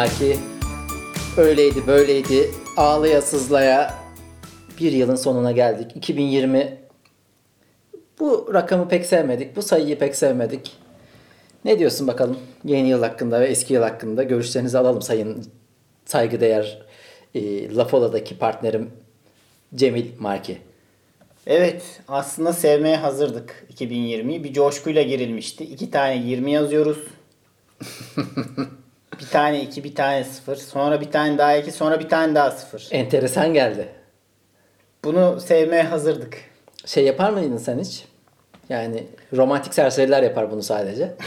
Maki öyleydi böyleydi ağlaya sızlaya bir yılın sonuna geldik. 2020 bu rakamı pek sevmedik. Bu sayıyı pek sevmedik. Ne diyorsun bakalım yeni yıl hakkında ve eski yıl hakkında görüşlerinizi alalım sayın saygıdeğer e, Lafola'daki partnerim Cemil Marki. Evet aslında sevmeye hazırdık 2020'yi. Bir coşkuyla girilmişti. İki tane 20 yazıyoruz. bir tane 2 bir tane 0. Sonra bir tane daha 2 sonra bir tane daha 0. Enteresan geldi. Bunu sevmeye hazırdık. Şey yapar mıydın sen hiç? Yani romantik serseriler yapar bunu sadece.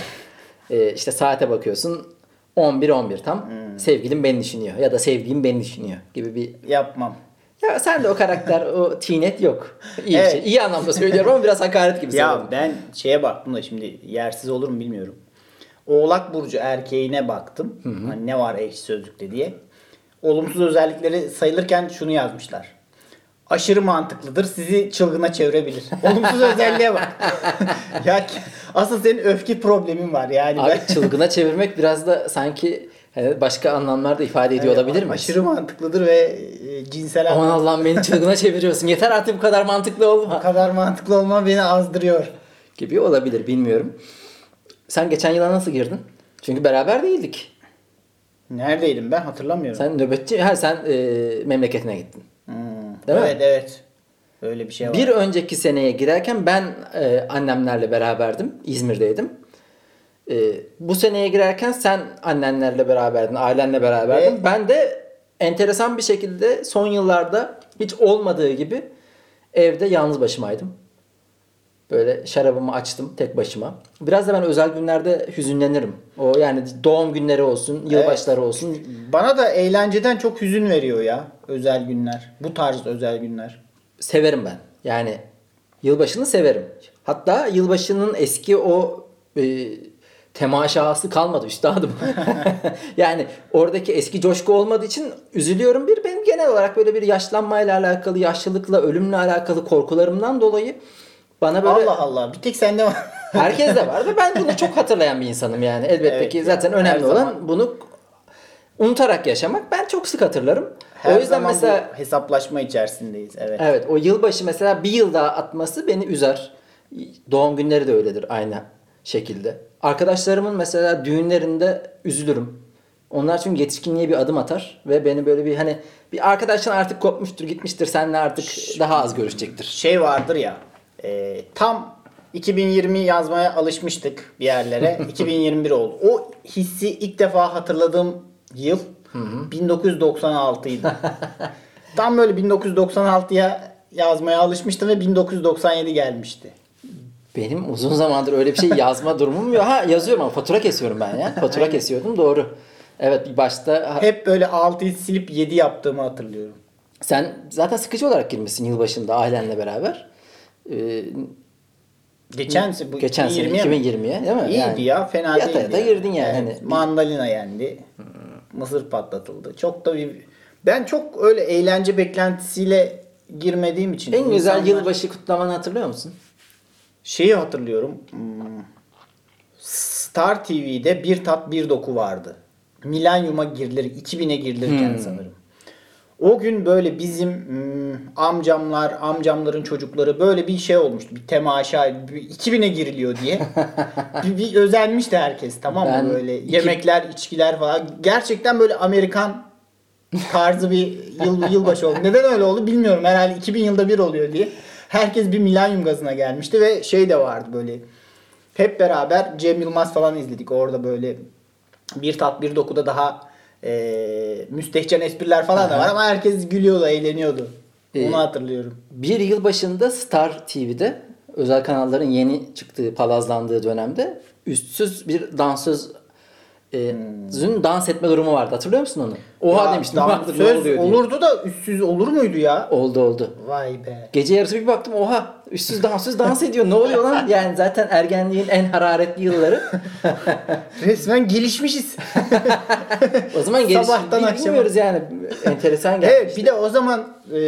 Ee, işte saate bakıyorsun 11-11 tam. Sevgilim beni düşünüyor ya da sevdiğim beni düşünüyor gibi bir Yapmam. Ya sen de o karakter, o tinet yok. İyi Evet. şey. İyi anlamda söylüyorum ama biraz hakaret gibi Ya söyledim. ben şeye baktım da şimdi yersiz olur mu bilmiyorum. Oğlak Burcu erkeğine baktım. Hani ne var eş sözlükte diye. Olumsuz özellikleri sayılırken şunu yazmışlar. Aşırı mantıklıdır. Sizi çılgına çevirebilir. Olumsuz özelliğe bak. ya asıl senin öfke problemin var yani. Abi ben- çılgına çevirmek biraz da sanki hani başka anlamlarda ifade ediyor olabilir mi? Aşırı mantıklıdır ve e, cinsel Aman Allah'ım beni çılgına çeviriyorsun. Yeter artık bu kadar mantıklı bu olma. kadar mantıklı olma beni azdırıyor. Gibi olabilir bilmiyorum. Sen geçen yıla nasıl girdin? Çünkü beraber değildik. Neredeydim ben hatırlamıyorum. Sen nöbetçi, ha sen e, memleketine gittin. Hmm, Değil mi? evet evet. Öyle bir şey var. Bir önceki seneye girerken ben e, annemlerle beraberdim. İzmir'deydim. E, bu seneye girerken sen annenlerle beraberdin, ailenle beraberdin. Ve- Ben de enteresan bir şekilde son yıllarda hiç olmadığı gibi evde yalnız başımaydım. Böyle şarabımı açtım tek başıma. Biraz da ben özel günlerde hüzünlenirim. O yani doğum günleri olsun, yılbaşları olsun. Bana da eğlenceden çok hüzün veriyor ya özel günler. Bu tarz özel günler. severim ben. Yani yılbaşını severim. Hatta yılbaşının eski o e, temaşası kalmadı üstadım. yani oradaki eski coşku olmadığı için üzülüyorum. Bir benim genel olarak böyle bir yaşlanmayla alakalı, yaşlılıkla, ölümle alakalı korkularımdan dolayı bana böyle Allah Allah bir tek sende var. herkes de var ve ben bunu çok hatırlayan bir insanım yani. Elbette Evet ki zaten her önemli olan zaman. bunu unutarak yaşamak. Ben çok sık hatırlarım. Her o yüzden zaman mesela hesaplaşma içerisindeyiz. Evet. Evet o yılbaşı mesela bir yıl daha atması beni üzer. Doğum günleri de öyledir aynı şekilde. Arkadaşlarımın mesela düğünlerinde üzülürüm. Onlar çünkü yetişkinliğe bir adım atar ve beni böyle bir hani bir arkadaşın artık kopmuştur gitmiştir seninle artık daha az görüşecektir. Şey vardır ya e, tam 2020 yazmaya alışmıştık bir yerlere. 2021 oldu. O hissi ilk defa hatırladığım yıl 1996 idi. tam böyle 1996'ya yazmaya alışmıştım ve 1997 gelmişti. Benim uzun zamandır öyle bir şey yazma durumum yok. Ha yazıyorum ama fatura kesiyorum ben ya. Fatura kesiyordum doğru. Evet başta Hep böyle 6'yı silip 7 yaptığımı hatırlıyorum. sen zaten sıkıcı olarak girmişsin yılbaşında ailenle beraber. Ee, Geçen bu Geçen sene 2020'ye mi? 2020'ye değil mi? İyiydi Yani ya fena yata değildi. yata girdin yani. Hani bir- Mandalina yendi. Mısır patlatıldı. Çok da bir... Ben çok öyle eğlence beklentisiyle girmediğim için. En güzel insanlar- yılbaşı kutlamanı hatırlıyor musun? Şeyi hatırlıyorum. Hmm, Star TV'de bir tat bir doku vardı. Milenyuma girilir, 2000'e girilirken Hmm. sanırım. O gün böyle bizim hmm, amcamlar, amcamların çocukları böyle bir şey olmuştu. Bir temaşa, bir 2000'e giriliyor diye. bir, bir özenmişti herkes tamam mı Ben böyle iki- yemekler, içkiler falan. Gerçekten böyle Amerikan tarzı bir yıl, yılbaşı oldu. Neden öyle oldu bilmiyorum. Herhalde 2000 yılda bir oluyor diye. Herkes bir milenyum gazına gelmişti ve şey de vardı böyle. Hep beraber Cem Yılmaz falan izledik. Orada böyle bir tat bir dokuda daha e, müstehcen espriler falan da var ama herkes gülüyordu, eğleniyordu. Ee, Onu hatırlıyorum. Bir yıl başında Star TV'de özel kanalların yeni çıktığı, palazlandığı dönemde üstsüz bir dansöz e, dans etme durumu vardı. Hatırlıyor musun onu? Oha Ya, demiştim. dans- "Vardır, ne söz oluyor?" diye. olurdu da üstsüz olur muydu ya? Oldu oldu. Vay be. Gece yarısı bir baktım oha üstsüz dansöz dans ediyor. Ne oluyor lan? Yani zaten ergenliğin en hararetli yılları. Resmen gelişmişiz. O zaman geliş Sabahtan akşama. bilmiyoruz yani. Enteresan geldi. Evet bir de o zaman e,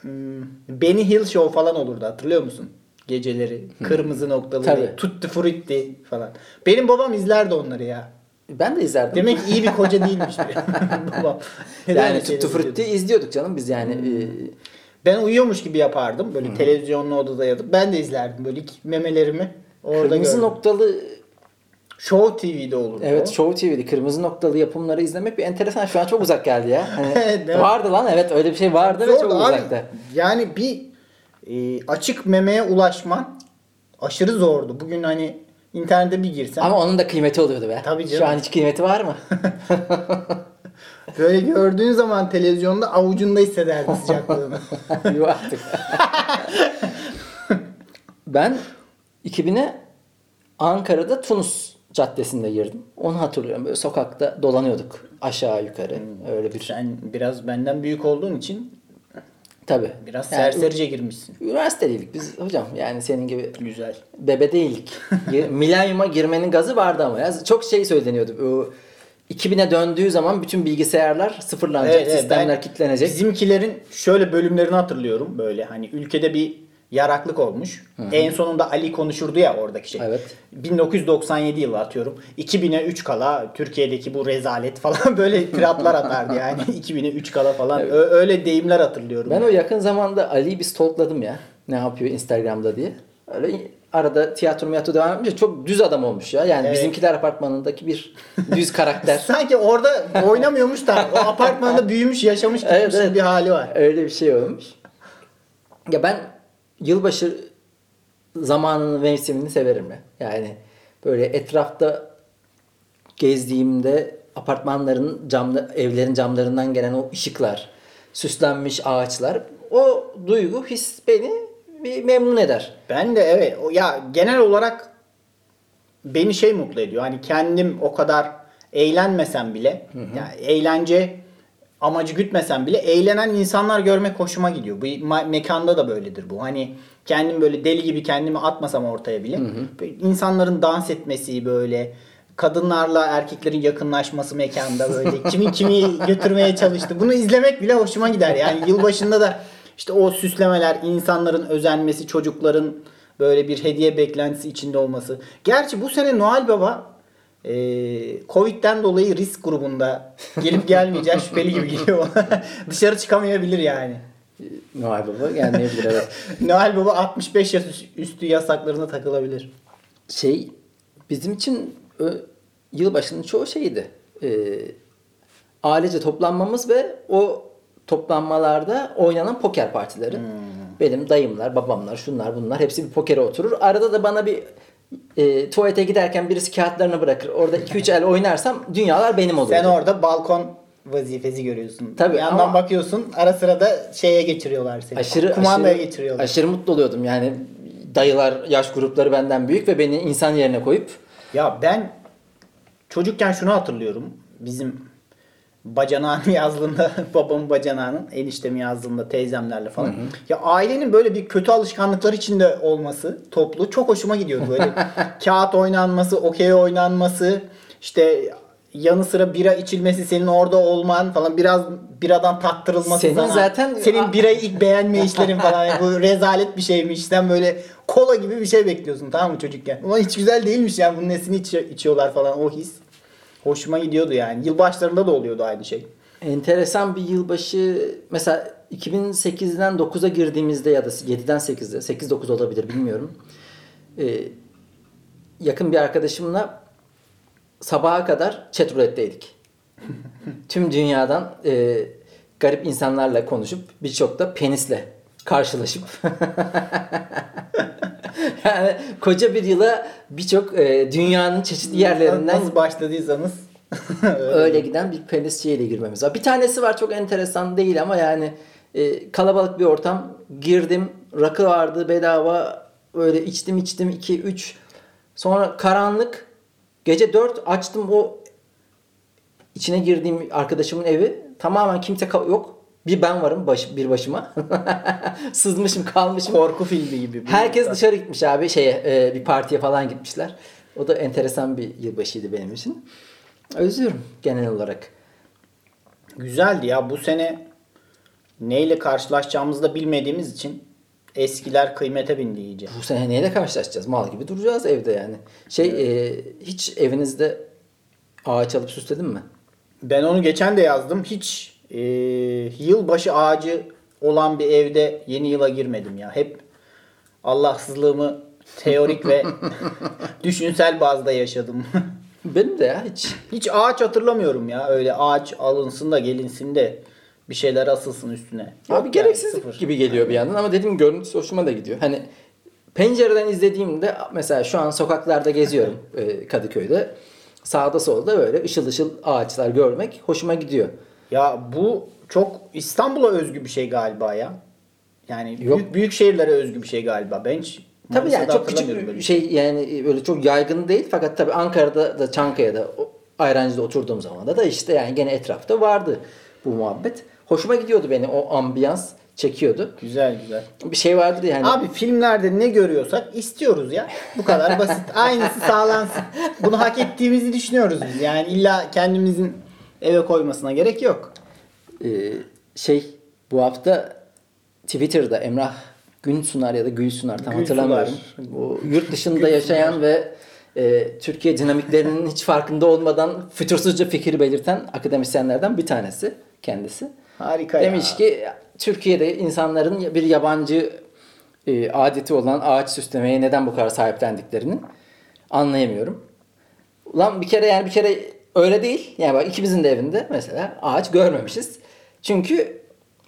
hmm, Benny Hill Show falan olurdu hatırlıyor musun? Geceleri kırmızı noktalı. Tutti Frutti falan. Benim babam izlerdi onları ya. Ben de izlerdim. Demek iyi bir koca değilmiş yani Tuttu Frutti izliyordu? izliyorduk canım biz yani. Ee, Ben uyuyormuş gibi yapardım. Böyle televizyonlu odada yatıp. Ben de izlerdim böyle memelerimi orada Kırmızı gördüm. noktalı Show TV'de olurdu evet. Show TV'de kırmızı noktalı yapımları izlemek bir enteresan. Şu an çok uzak geldi ya. Hani vardı lan evet öyle bir şey vardı ve çok abi. uzakta. Yani bir e, açık memeye ulaşman aşırı zordu. Bugün hani internete bir girsen Ama onun da kıymeti oluyordu be. Tabii canım. Şu an hiç kıymeti var mı? böyle gördüğün zaman televizyonda avucunda hissederdin sıcaklığını. Yok artık. ben 2000'e Ankara'da Tunus Caddesi'nde girdim. Onu hatırlıyorum. Böyle sokakta dolanıyorduk aşağı yukarı. Öyle bir Sen biraz benden büyük olduğun için Tabii. biraz Yani serserice girmişsin. Üniversiteliydik biz hocam. Yani senin gibi Güzel. bebe değildik. Milenyuma girmenin gazı vardı ama ya. Çok şey söyleniyordu. O 2000'e döndüğü zaman bütün bilgisayarlar sıfırlanacak, Evet, evet, sistemler kilitlenecek. Bizimkilerin şöyle bölümlerini hatırlıyorum. Böyle hani ülkede bir yaraklık olmuş. En sonunda Ali konuşurdu ya oradaki şey. Evet. 1997 yılı atıyorum. 2000'e 3 kala Türkiye'deki bu rezalet falan böyle tiratlar atardı yani. 2000'e 3 kala falan. Ö- öyle deyimler hatırlıyorum. Ben o yakın zamanda Ali'yi bir stalkladım ya. Ne yapıyor Instagram'da diye. Öyle arada tiyatro miyatro devam edince çok düz adam olmuş ya. Yani Evet. bizimkiler apartmanındaki bir düz karakter. Sanki orada oynamıyormuş da o apartmanda büyümüş, yaşamış gitmiş Evet, evet. bir hali var. Öyle bir şey olmuş. Ya ben yılbaşı zamanını mevsimini severim ya. Yani böyle etrafta gezdiğimde apartmanların camlı evlerin camlarından gelen o ışıklar, süslenmiş ağaçlar o duygu his beni bir memnun eder. Ben de evet ya genel olarak beni şey mutlu ediyor. Hani kendim o kadar eğlenmesem bile yani eğlence amacı gütmesem bile eğlenen insanlar görmek hoşuma gidiyor. Bu ma- mekanda da böyledir bu. Hani kendim böyle deli gibi kendimi atmasam ortaya bile böyle insanların dans etmesi böyle kadınlarla erkeklerin yakınlaşması mekanda böyle kimi kimi götürmeye çalıştı. Bunu izlemek bile hoşuma gider. Yani yılbaşında da işte o süslemeler, insanların özenmesi, çocukların böyle bir hediye beklentisi içinde olması. Gerçi bu sene Noel Baba e, Covid'den dolayı risk grubunda gelip gelmeyeceği şüpheli gibi geliyor. Dışarı çıkamayabilir yani. Noel Baba gelmeyebilir evet. Noel Baba 65 yaş üstü yasaklarına takılabilir. şey bizim için yılbaşının çoğu şeydi. Ee, ailece toplanmamız ve o toplanmalarda oynanan poker partileri. Benim dayımlar, babamlar, şunlar bunlar hepsi bir pokere oturur. Arada da bana bir e, tuvalete giderken birisi kağıtlarını bırakır. Orada 2-3 el oynarsam dünyalar benim olur. Sen orada balkon vazifesi görüyorsun. Tabii bir yandan ama- bakıyorsun ara sıra da şeye geçiriyorlar seni. aşırı Kumandaya aşırı, geçiriyorlar. aşırı mutlu oluyordum. Yani dayılar yaş grupları benden büyük ve beni insan yerine koyup Ya ben çocukken şunu hatırlıyorum. Bizim bacanağın yazlığında, babamın bacanağının, eniştemin yazlığında teyzemlerle falan. Ya ailenin böyle bir kötü alışkanlıklar içinde olması toplu çok hoşuma gidiyordu. Böyle kağıt oynanması, okey oynanması, işte yanı sıra bira içilmesi, senin orada olman falan biraz biradan tattırılması Senin sana. zaten- senin birayı ilk beğenme işlerin falan. Yani bu rezalet bir şeymiş. Sen böyle kola gibi bir şey bekliyorsun tamam mı çocukken? Ulan hiç güzel değilmiş yani bunun nesini içi- içiyorlar falan o his. Hoşuma gidiyordu yani. Yılbaşlarında da oluyordu aynı şey. enteresan bir yılbaşı mesela 2008'den 9'a girdiğimizde ya da 7'den 8'e 8-9 olabilir bilmiyorum. Ee, yakın bir arkadaşımla sabaha kadar chat roulette'deydik. Tüm dünyadan e, garip insanlarla konuşup birçok da penisle karşılaşıp yani koca bir yıla birçok e, dünyanın çeşitli yerlerinden Nasıl başladıysanız öyle giden bir penisçiyle girmemiz var. Bir tanesi var çok enteresan değil ama yani e, kalabalık bir ortam. Girdim, rakı vardı bedava. Öyle içtim içtim 2 3. Sonra karanlık. Gece 4 açtım o içine girdiğim arkadaşımın evi. Tamamen kimse yok. Bir ben varım baş, bir başıma. Sızmışım kalmışım. korku filmi gibi. Herkes dışarı gitmiş abi şeye e, bir partiye falan gitmişler. O da enteresan bir yılbaşıydı benim için. Özlüyorum genel olarak. Güzeldi ya bu sene neyle karşılaşacağımızı da bilmediğimiz için eskiler kıymete bindi iyice. Bu sene neyle karşılaşacağız? Mal gibi duracağız evde yani. Şey e, hiç evinizde Ağaç alıp süsledin mi? Ben onu geçen de yazdım. Hiç e, yılbaşı ağacı olan bir evde yeni yıla girmedim ya. Hep Allahsızlığımı teorik ve düşünsel bazda yaşadım. Benim de ya hiç. Hiç ağaç hatırlamıyorum ya. Öyle ağaç alınsın da gelinsin de bir şeyler asılsın üstüne. Yok Abi yani, gereksizlik sıfır. gibi geliyor bir yandan ama dediğim görüntüsü hoşuma da gidiyor. Hani pencereden izlediğimde mesela şu an sokaklarda geziyorum e, Kadıköy'de. Sağda solda böyle ışıl ışıl ağaçlar görmek hoşuma gidiyor. Ya bu çok İstanbul'a özgü bir şey galiba ya. Yani Yok. büyük, büyük şehirlere özgü bir şey galiba. Ben hiç Tabii yani çok küçük bir böyle şey yani böyle çok yaygın değil fakat tabii Ankara'da da Çankaya'da Ayrancı'da oturduğum zaman da işte yani gene etrafta vardı bu muhabbet. Hoşuma gidiyordu beni o ambiyans çekiyordu. Güzel güzel. Bir şey vardır ya hani Abi filmlerde ne görüyorsak istiyoruz ya. Bu kadar basit. Aynısı sağlansın. Bunu hak ettiğimizi düşünüyoruz biz. Yani illa kendimizin eve koymasına gerek yok. Ee, şey bu hafta Twitter'da Emrah Günsunar ya da Gülsunar tam Gülsunar. hatırlamıyorum. Bu yurt dışında yaşayan ve e, Türkiye dinamiklerinin hiç farkında olmadan fütursuzca fikir belirten akademisyenlerden bir tanesi kendisi. Harika Demiş ya. ki Türkiye'de insanların bir yabancı e, adeti olan ağaç süslemeye neden bu kadar sahiplendiklerini anlayamıyorum. Ulan bir kere yani bir kere öyle değil. Yani bak ikimizin de evinde mesela ağaç görmemişiz. Çünkü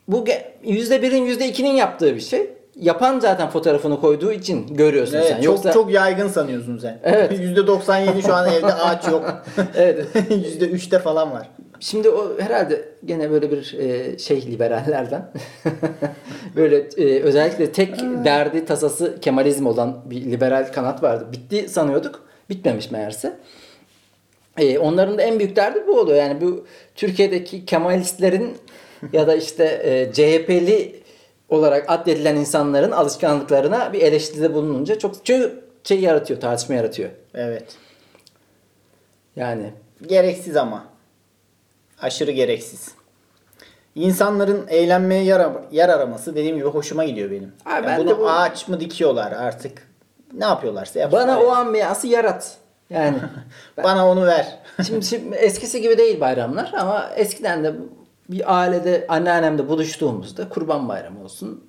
bu ge- yüzde birin yüzde ikinin yaptığı bir şey. Yapan zaten fotoğrafını koyduğu için görüyorsun Evet, sen. çok Yoksa çok yaygın sanıyorsun sen. Evet. %97 şu an evde ağaç yok. evet. %3'te falan var. Şimdi o herhalde gene böyle bir e, şey liberallerden böyle e, özellikle tek derdi tasası Kemalizm olan bir liberal kanat vardı. Bitti sanıyorduk. Bitmemiş meğerse. E, onların da en büyük derdi bu oluyor. Yani bu Türkiye'deki Kemalistlerin ya da işte e, CHP'li olarak addedilen insanların alışkanlıklarına bir eleştiride bulununca çok şey yaratıyor, tartışma yaratıyor. Evet. Yani Gereksiz ama. Aşırı gereksiz. İnsanların eğlenmeye yer, yer araması dediğim gibi hoşuma gidiyor benim. Abi Yani ben bunu de bu- ağaç mı dikiyorlar artık? Ne yapıyorlarsa yapsınlar. bana o ambiyansı yarat. Yani Bana onu ver. Şimdi, şimdi eskisi gibi değil bayramlar ama eskiden de bir ailede anneannemde buluştuğumuzda kurban bayramı olsun.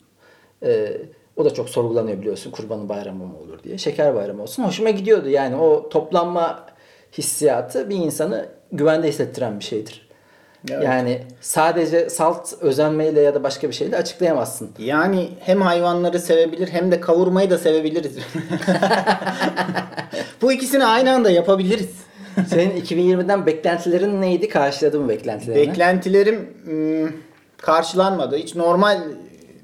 e, o da çok sorgulanıyor biliyorsun kurbanın bayramı mı olur diye. Şeker bayramı olsun. Hoşuma gidiyordu yani o toplanma hissiyatı bir insanı güvende hissettiren bir şeydir. Evet. Yani sadece salt özenmeyle ya da başka bir şeyle açıklayamazsın. Yani hem hayvanları sevebilir hem de kavurmayı da sevebiliriz. Bu ikisini aynı anda yapabiliriz. Senin 2020'den beklentilerin neydi? Karşıladı mı beklentilerini? Beklentilerim ım, karşılanmadı. Hiç normal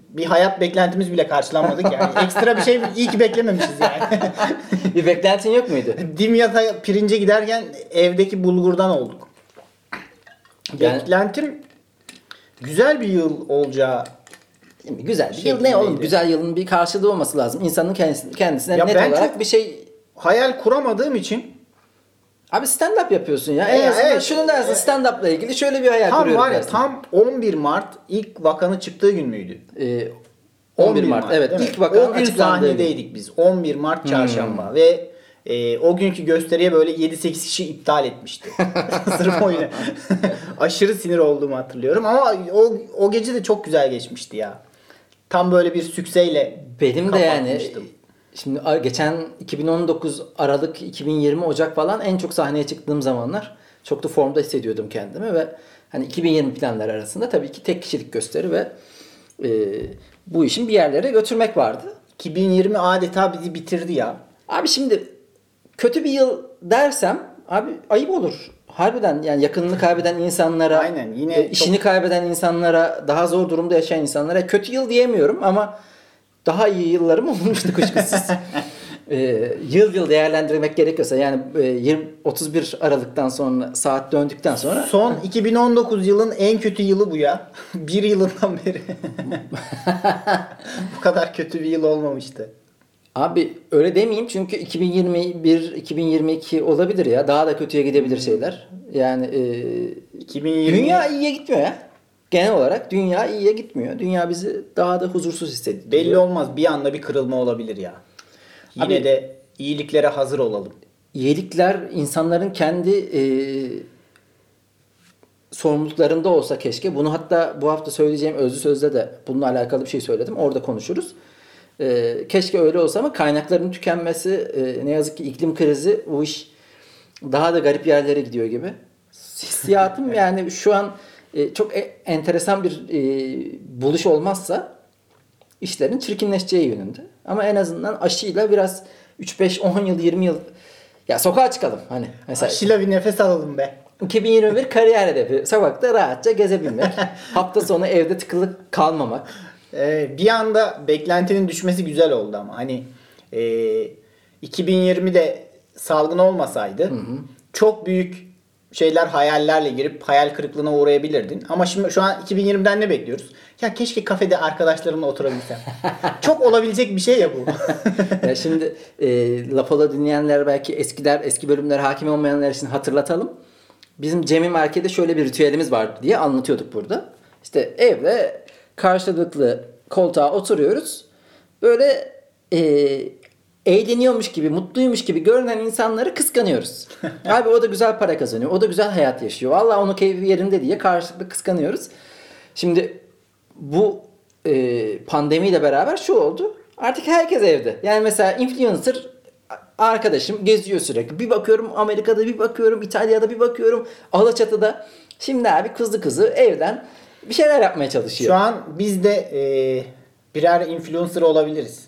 bir hayat beklentimiz bile karşılanmadık yani. Ekstra bir şey iyi ki beklememişiz yani. bir beklentin yok muydu? Dimyat'a pirince giderken evdeki bulgurdan olduk. Yani- Beklentim güzel bir yıl olacağı. Değil mi? Güzel bir Şey yıl ne oğlum? Güzel yılın bir karşılığı olması lazım. İnsanın kendisine, kendisine Ya net ben olarak çok- bir şey... Hayal kuramadığım için Abi stand up yapıyorsun ya. E, En azından evet. şunu dersin stand up'la ilgili şöyle bir hayal tam kuruyorum var ya dersin. tam 11 Mart ilk vakanın çıktığı gün müydü? Ee, 11 Mart, evet değil mi? ilk vakanın O gün açıklandığı gün. sahnedeydik biz. 11 Mart çarşamba ve e, o günkü gösteriye böyle 7-8 kişi iptal etmişti. Sırf o yüzden. Aşırı sinir olduğumu hatırlıyorum ama o, o gece de çok güzel geçmişti ya. Tam böyle bir sükseyle Benim de yani şimdi geçen 2019 Aralık 2020 Ocak falan en çok sahneye çıktığım zamanlar çok da formda hissediyordum kendimi ve hani 2020 planlar arasında tabii ki tek kişilik gösteri ve e, bu işin bir yerlere götürmek vardı. 2020 adeta bizi bitirdi ya. Abi şimdi kötü bir yıl dersem abi ayıp olur. Harbiden yani yakınını kaybeden insanlara, Aynen, yine e, işini kaybeden insanlara, daha zor durumda yaşayan insanlara kötü yıl diyemiyorum ama daha iyi yıllarım olmuştu kuşkusuz. e, yıl yıl değerlendirmek gerekiyorsa yani e, 20, 31 Aralık'tan sonra saat döndükten sonra Son 2019 yılın en kötü yılı bu ya. bir yılından beri. bu kadar kötü bir yıl olmamıştı. Abi öyle demeyeyim çünkü 2021, 2022 olabilir ya. Daha da kötüye gidebilir şeyler. Yani e, 2020 dünya iyiye gitmiyor ya. Genel olarak dünya iyiye gitmiyor. Dünya bizi daha da huzursuz hissediyor. belli olmaz bir anda bir kırılma olabilir ya. Yine Abi- de iyiliklere hazır olalım. iyilikler insanların kendi e, sorumluluklarında olsa keşke. Bunu hatta bu hafta söyleyeceğim özlü sözde de bununla alakalı bir şey söyledim. Orada konuşuruz. E, keşke öyle olsa ama kaynakların tükenmesi e, ne yazık ki iklim krizi bu iş daha da garip yerlere gidiyor gibi. Hissiyatım yani şu an e, çok e, enteresan bir e, buluş olmazsa işlerin çirkinleşeceği yönünde. Ama en azından aşıyla biraz 3-5-10 yıl 20 yıl ya sokağa çıkalım hani mesela. Aşıyla bir nefes alalım be. 2021 kariyer hedefi. Sokakta rahatça gezebilmek. Hafta sonu evde tıkılı kalmamak. Ee, bir anda beklentinin düşmesi güzel oldu ama hani e, 2020'de salgın olmasaydı çok büyük şeyler hayallerle girip hayal kırıklığına uğrayabilirdin. Ama şimdi şu an 2020'den ne bekliyoruz? Ya keşke kafede arkadaşlarımla oturabilsem. çok olabilecek bir şey ya bu. ya şimdi e, Lapola dinleyenler belki eskiler eski bölümler hakim olmayanlar için hatırlatalım. Bizim Cemil Market'te şöyle bir ritüelimiz var diye anlatıyorduk burada. İşte evde karşılıklı koltuğa oturuyoruz. Böyle e, eğleniyormuş gibi, mutluymuş gibi görünen insanları kıskanıyoruz. Abi o da güzel para kazanıyor. O da güzel hayat yaşıyor. Vallahi onun keyfi yerinde diye karşılıklı kıskanıyoruz. Şimdi bu e, pandemiyle beraber şu oldu. Artık herkes evde. Yani mesela influencer arkadaşım geziyor sürekli. Bir bakıyorum Amerika'da bir bakıyorum İtalya'da bir bakıyorum Alaçatı'da. Şimdi abi kızlı kızı evden bir şeyler yapmaya çalışıyor. Şu an biz de e, birer influencer olabiliriz.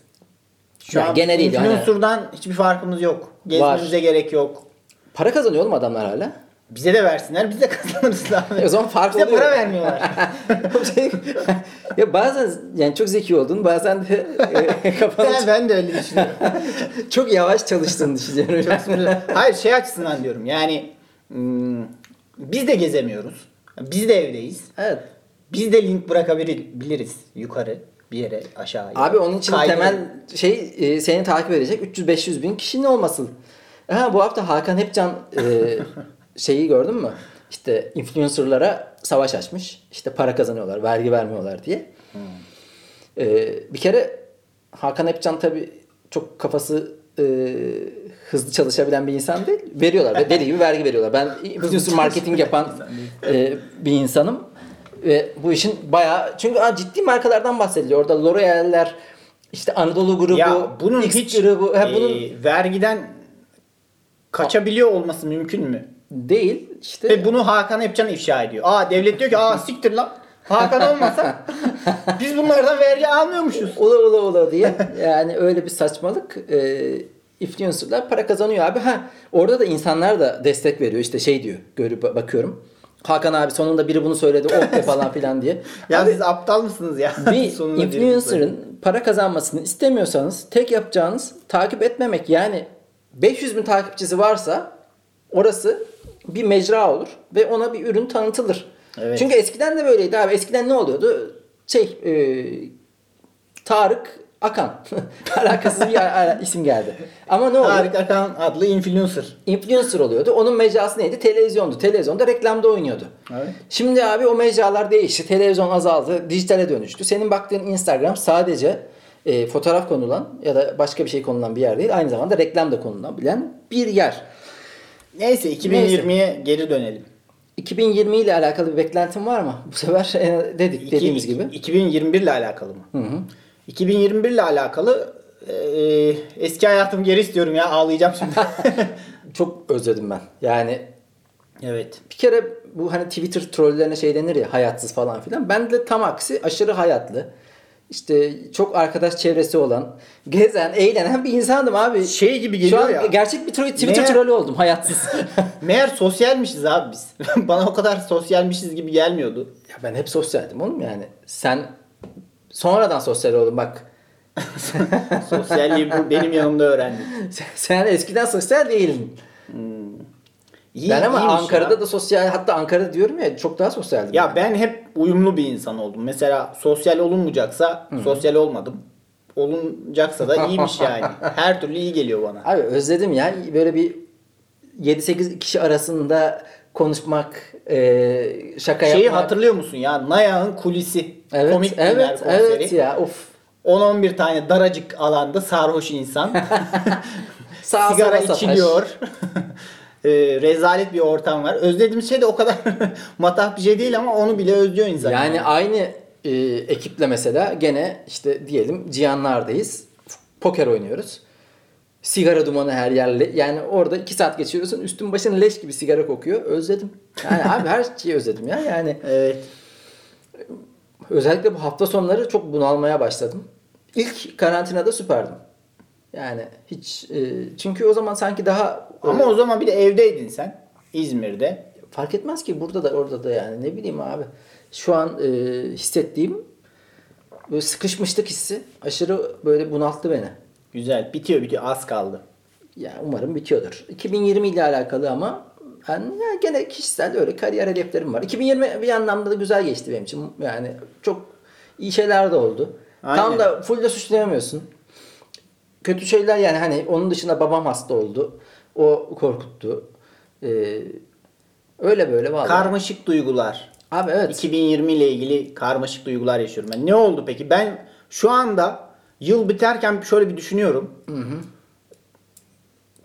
Şu Yani an gene değil influencer'dan hiçbir farkımız yok. Gezmemize gerek yok. Para kazanıyor oğlum adamlar hala. Bize de versinler biz de kazanırız abi. E o zaman fark Bize oluyor. para vermiyorlar. Ya bazen yani çok zeki oldun bazen de e, kafanı ben, ben de öyle düşünüyorum. çok yavaş çalıştığını düşünüyorum. yani. Hayır şey açısından diyorum yani hmm, biz de gezemiyoruz. Biz de evdeyiz. evet. Biz de link bırakabiliriz yukarı bir yere aşağıya. Abi onun için Kaydırın. temel şey e, seni takip edecek 300-500 bin kişinin olması. Ha, bu hafta Hakan Hepcan e, şeyi gördün mü? İşte influencerlara savaş açmış. İşte para kazanıyorlar, vergi vermiyorlar diye. E, bir kere Hakan Hepcan tabii çok kafası e, hızlı çalışabilen bir insan değil. Veriyorlar ve deli gibi vergi veriyorlar. Ben influencer marketing yapan e, bir insanım. Ve bu işin bayağı çünkü aa, ciddi markalardan bahsediliyor. Orada L'Oreal'ler işte Anadolu grubu, ya bunun X hiç grubu, ha, e, bunun vergiden kaçabiliyor olması mümkün mü? değil işte. Ve bunu Hakan Epcan ifşa ediyor. Aa devlet diyor ki aa siktir lan. Hakan olmasa biz bunlardan vergi almıyormuşuz. Ola ola ola diye. Yani öyle bir saçmalık. E, influencerlar para kazanıyor abi. Ha orada da insanlar da destek veriyor. İşte şey diyor. Görüp bakıyorum. Hakan abi sonunda biri bunu söyledi. Oh be falan filan diye. Ya Abi, siz aptal mısınız ya? bir Sonunda influencer'ın para kazanmasını istemiyorsanız tek yapacağınız takip etmemek. Yani 500 bin takipçisi varsa orası bir mecra olur ve ona bir ürün tanıtılır. Evet. Çünkü eskiden de böyleydi abi. Eskiden ne oluyordu? Şey e, Tarık Akan. Alakasız bir isim geldi. Ama ne oldu? Tarık Akan adlı influencer. Influencer oluyordu. Onun mecrası neydi? Televizyondu. Televizyonda reklamda oynuyordu. Evet. Şimdi abi o mecralar değişti. Televizyon azaldı. Dijitale dönüştü. Senin baktığın Instagram sadece e, fotoğraf konulan ya da başka bir şey konulan bir yer değil. Aynı zamanda reklam da konulabilen bir yer. Neyse 2020'ye geri dönelim. 2020 ile alakalı bir beklentin var mı? Bu sefer e, dedik İki- dediğimiz gibi. 2021 ile alakalı mı? Hı hı. 2021 ile alakalı e, eski hayatımı geri istiyorum ya ağlayacağım şimdi. Çok özledim ben. Yani evet. bir kere bu hani Twitter trollerine şey denir ya hayatsız falan filan. Ben de tam aksi aşırı hayatlı. İşte çok arkadaş çevresi olan, gezen, eğlenen bir insandım abi. Şey gibi Şu geliyor an ya. gerçek bir Twitter Meğer- trolü oldum hayatsız. Meğer sosyalmişiz abi biz. Bana o kadar sosyalmişiz gibi gelmiyordu. ya ben hep sosyaldim oğlum yani. Sen sonradan sosyal oldun bak. Sosyalliği bu benim yanımda öğrendim. Sen, sen eskiden sosyal değildin. İyi, ben ama Ankara'da ya. da sosyal hatta Ankara'da diyorum ya çok daha sosyaldim. Ya ben hep uyumlu bir insan oldum. Mesela sosyal olunmayacaksa sosyal olmadım. Olunacaksa da iyiymiş yani. Her türlü iyi geliyor bana. Abi özledim ya böyle bir 7-8 kişi arasında konuşmak, e, şaka Şeyi yapmak. hatırlıyor musun ya? Nayah'ın kulisi. Evet, Komik evet, konseri. evet ya of. 10-11 tane daracık alanda sarhoş insan. Sağa sigara içiliyor. e, rezalet bir ortam var. Özlediğimiz şey de o kadar matah bir şey değil ama onu bile özlüyor insan. Yani aynı e, ekiple mesela gene işte diyelim Cihanlar'dayız. Poker oynuyoruz. Sigara dumanı her yerle. Yani orada iki saat geçiriyorsun. Üstün başın leş gibi sigara kokuyor. Özledim. Yani abi her şeyi özledim ya. Yani Evet. özellikle bu hafta sonları çok bunalmaya başladım. İlk karantinada süperdim. Yani hiç e, çünkü o zaman sanki daha Ama o zaman bir de evdeydin sen. İzmir'de. fark etmez ki burada da orada da yani ne bileyim abi. Şu an e, hissettiğim böyle sıkışmışlık hissi aşırı böyle bunalttı beni. Güzel. Bitiyor bitiyor. Az kaldı. Ya umarım bitiyordur. 2020 ile alakalı ama ben ya gene kişisel öyle kariyer hedeflerim var. 2020 bir anlamda da güzel geçti benim için. Yani çok iyi şeyler de oldu. Aynen. Tam da full de suçlayamıyorsun. Kötü şeyler yani hani onun dışında babam hasta oldu. O korkuttu. Ee, öyle böyle vallahi. Karmaşık duygular. Abi evet. 2020 ile ilgili karmaşık duygular yaşıyorum ben. Ne oldu peki? Ben şu anda yıl biterken şöyle bir düşünüyorum.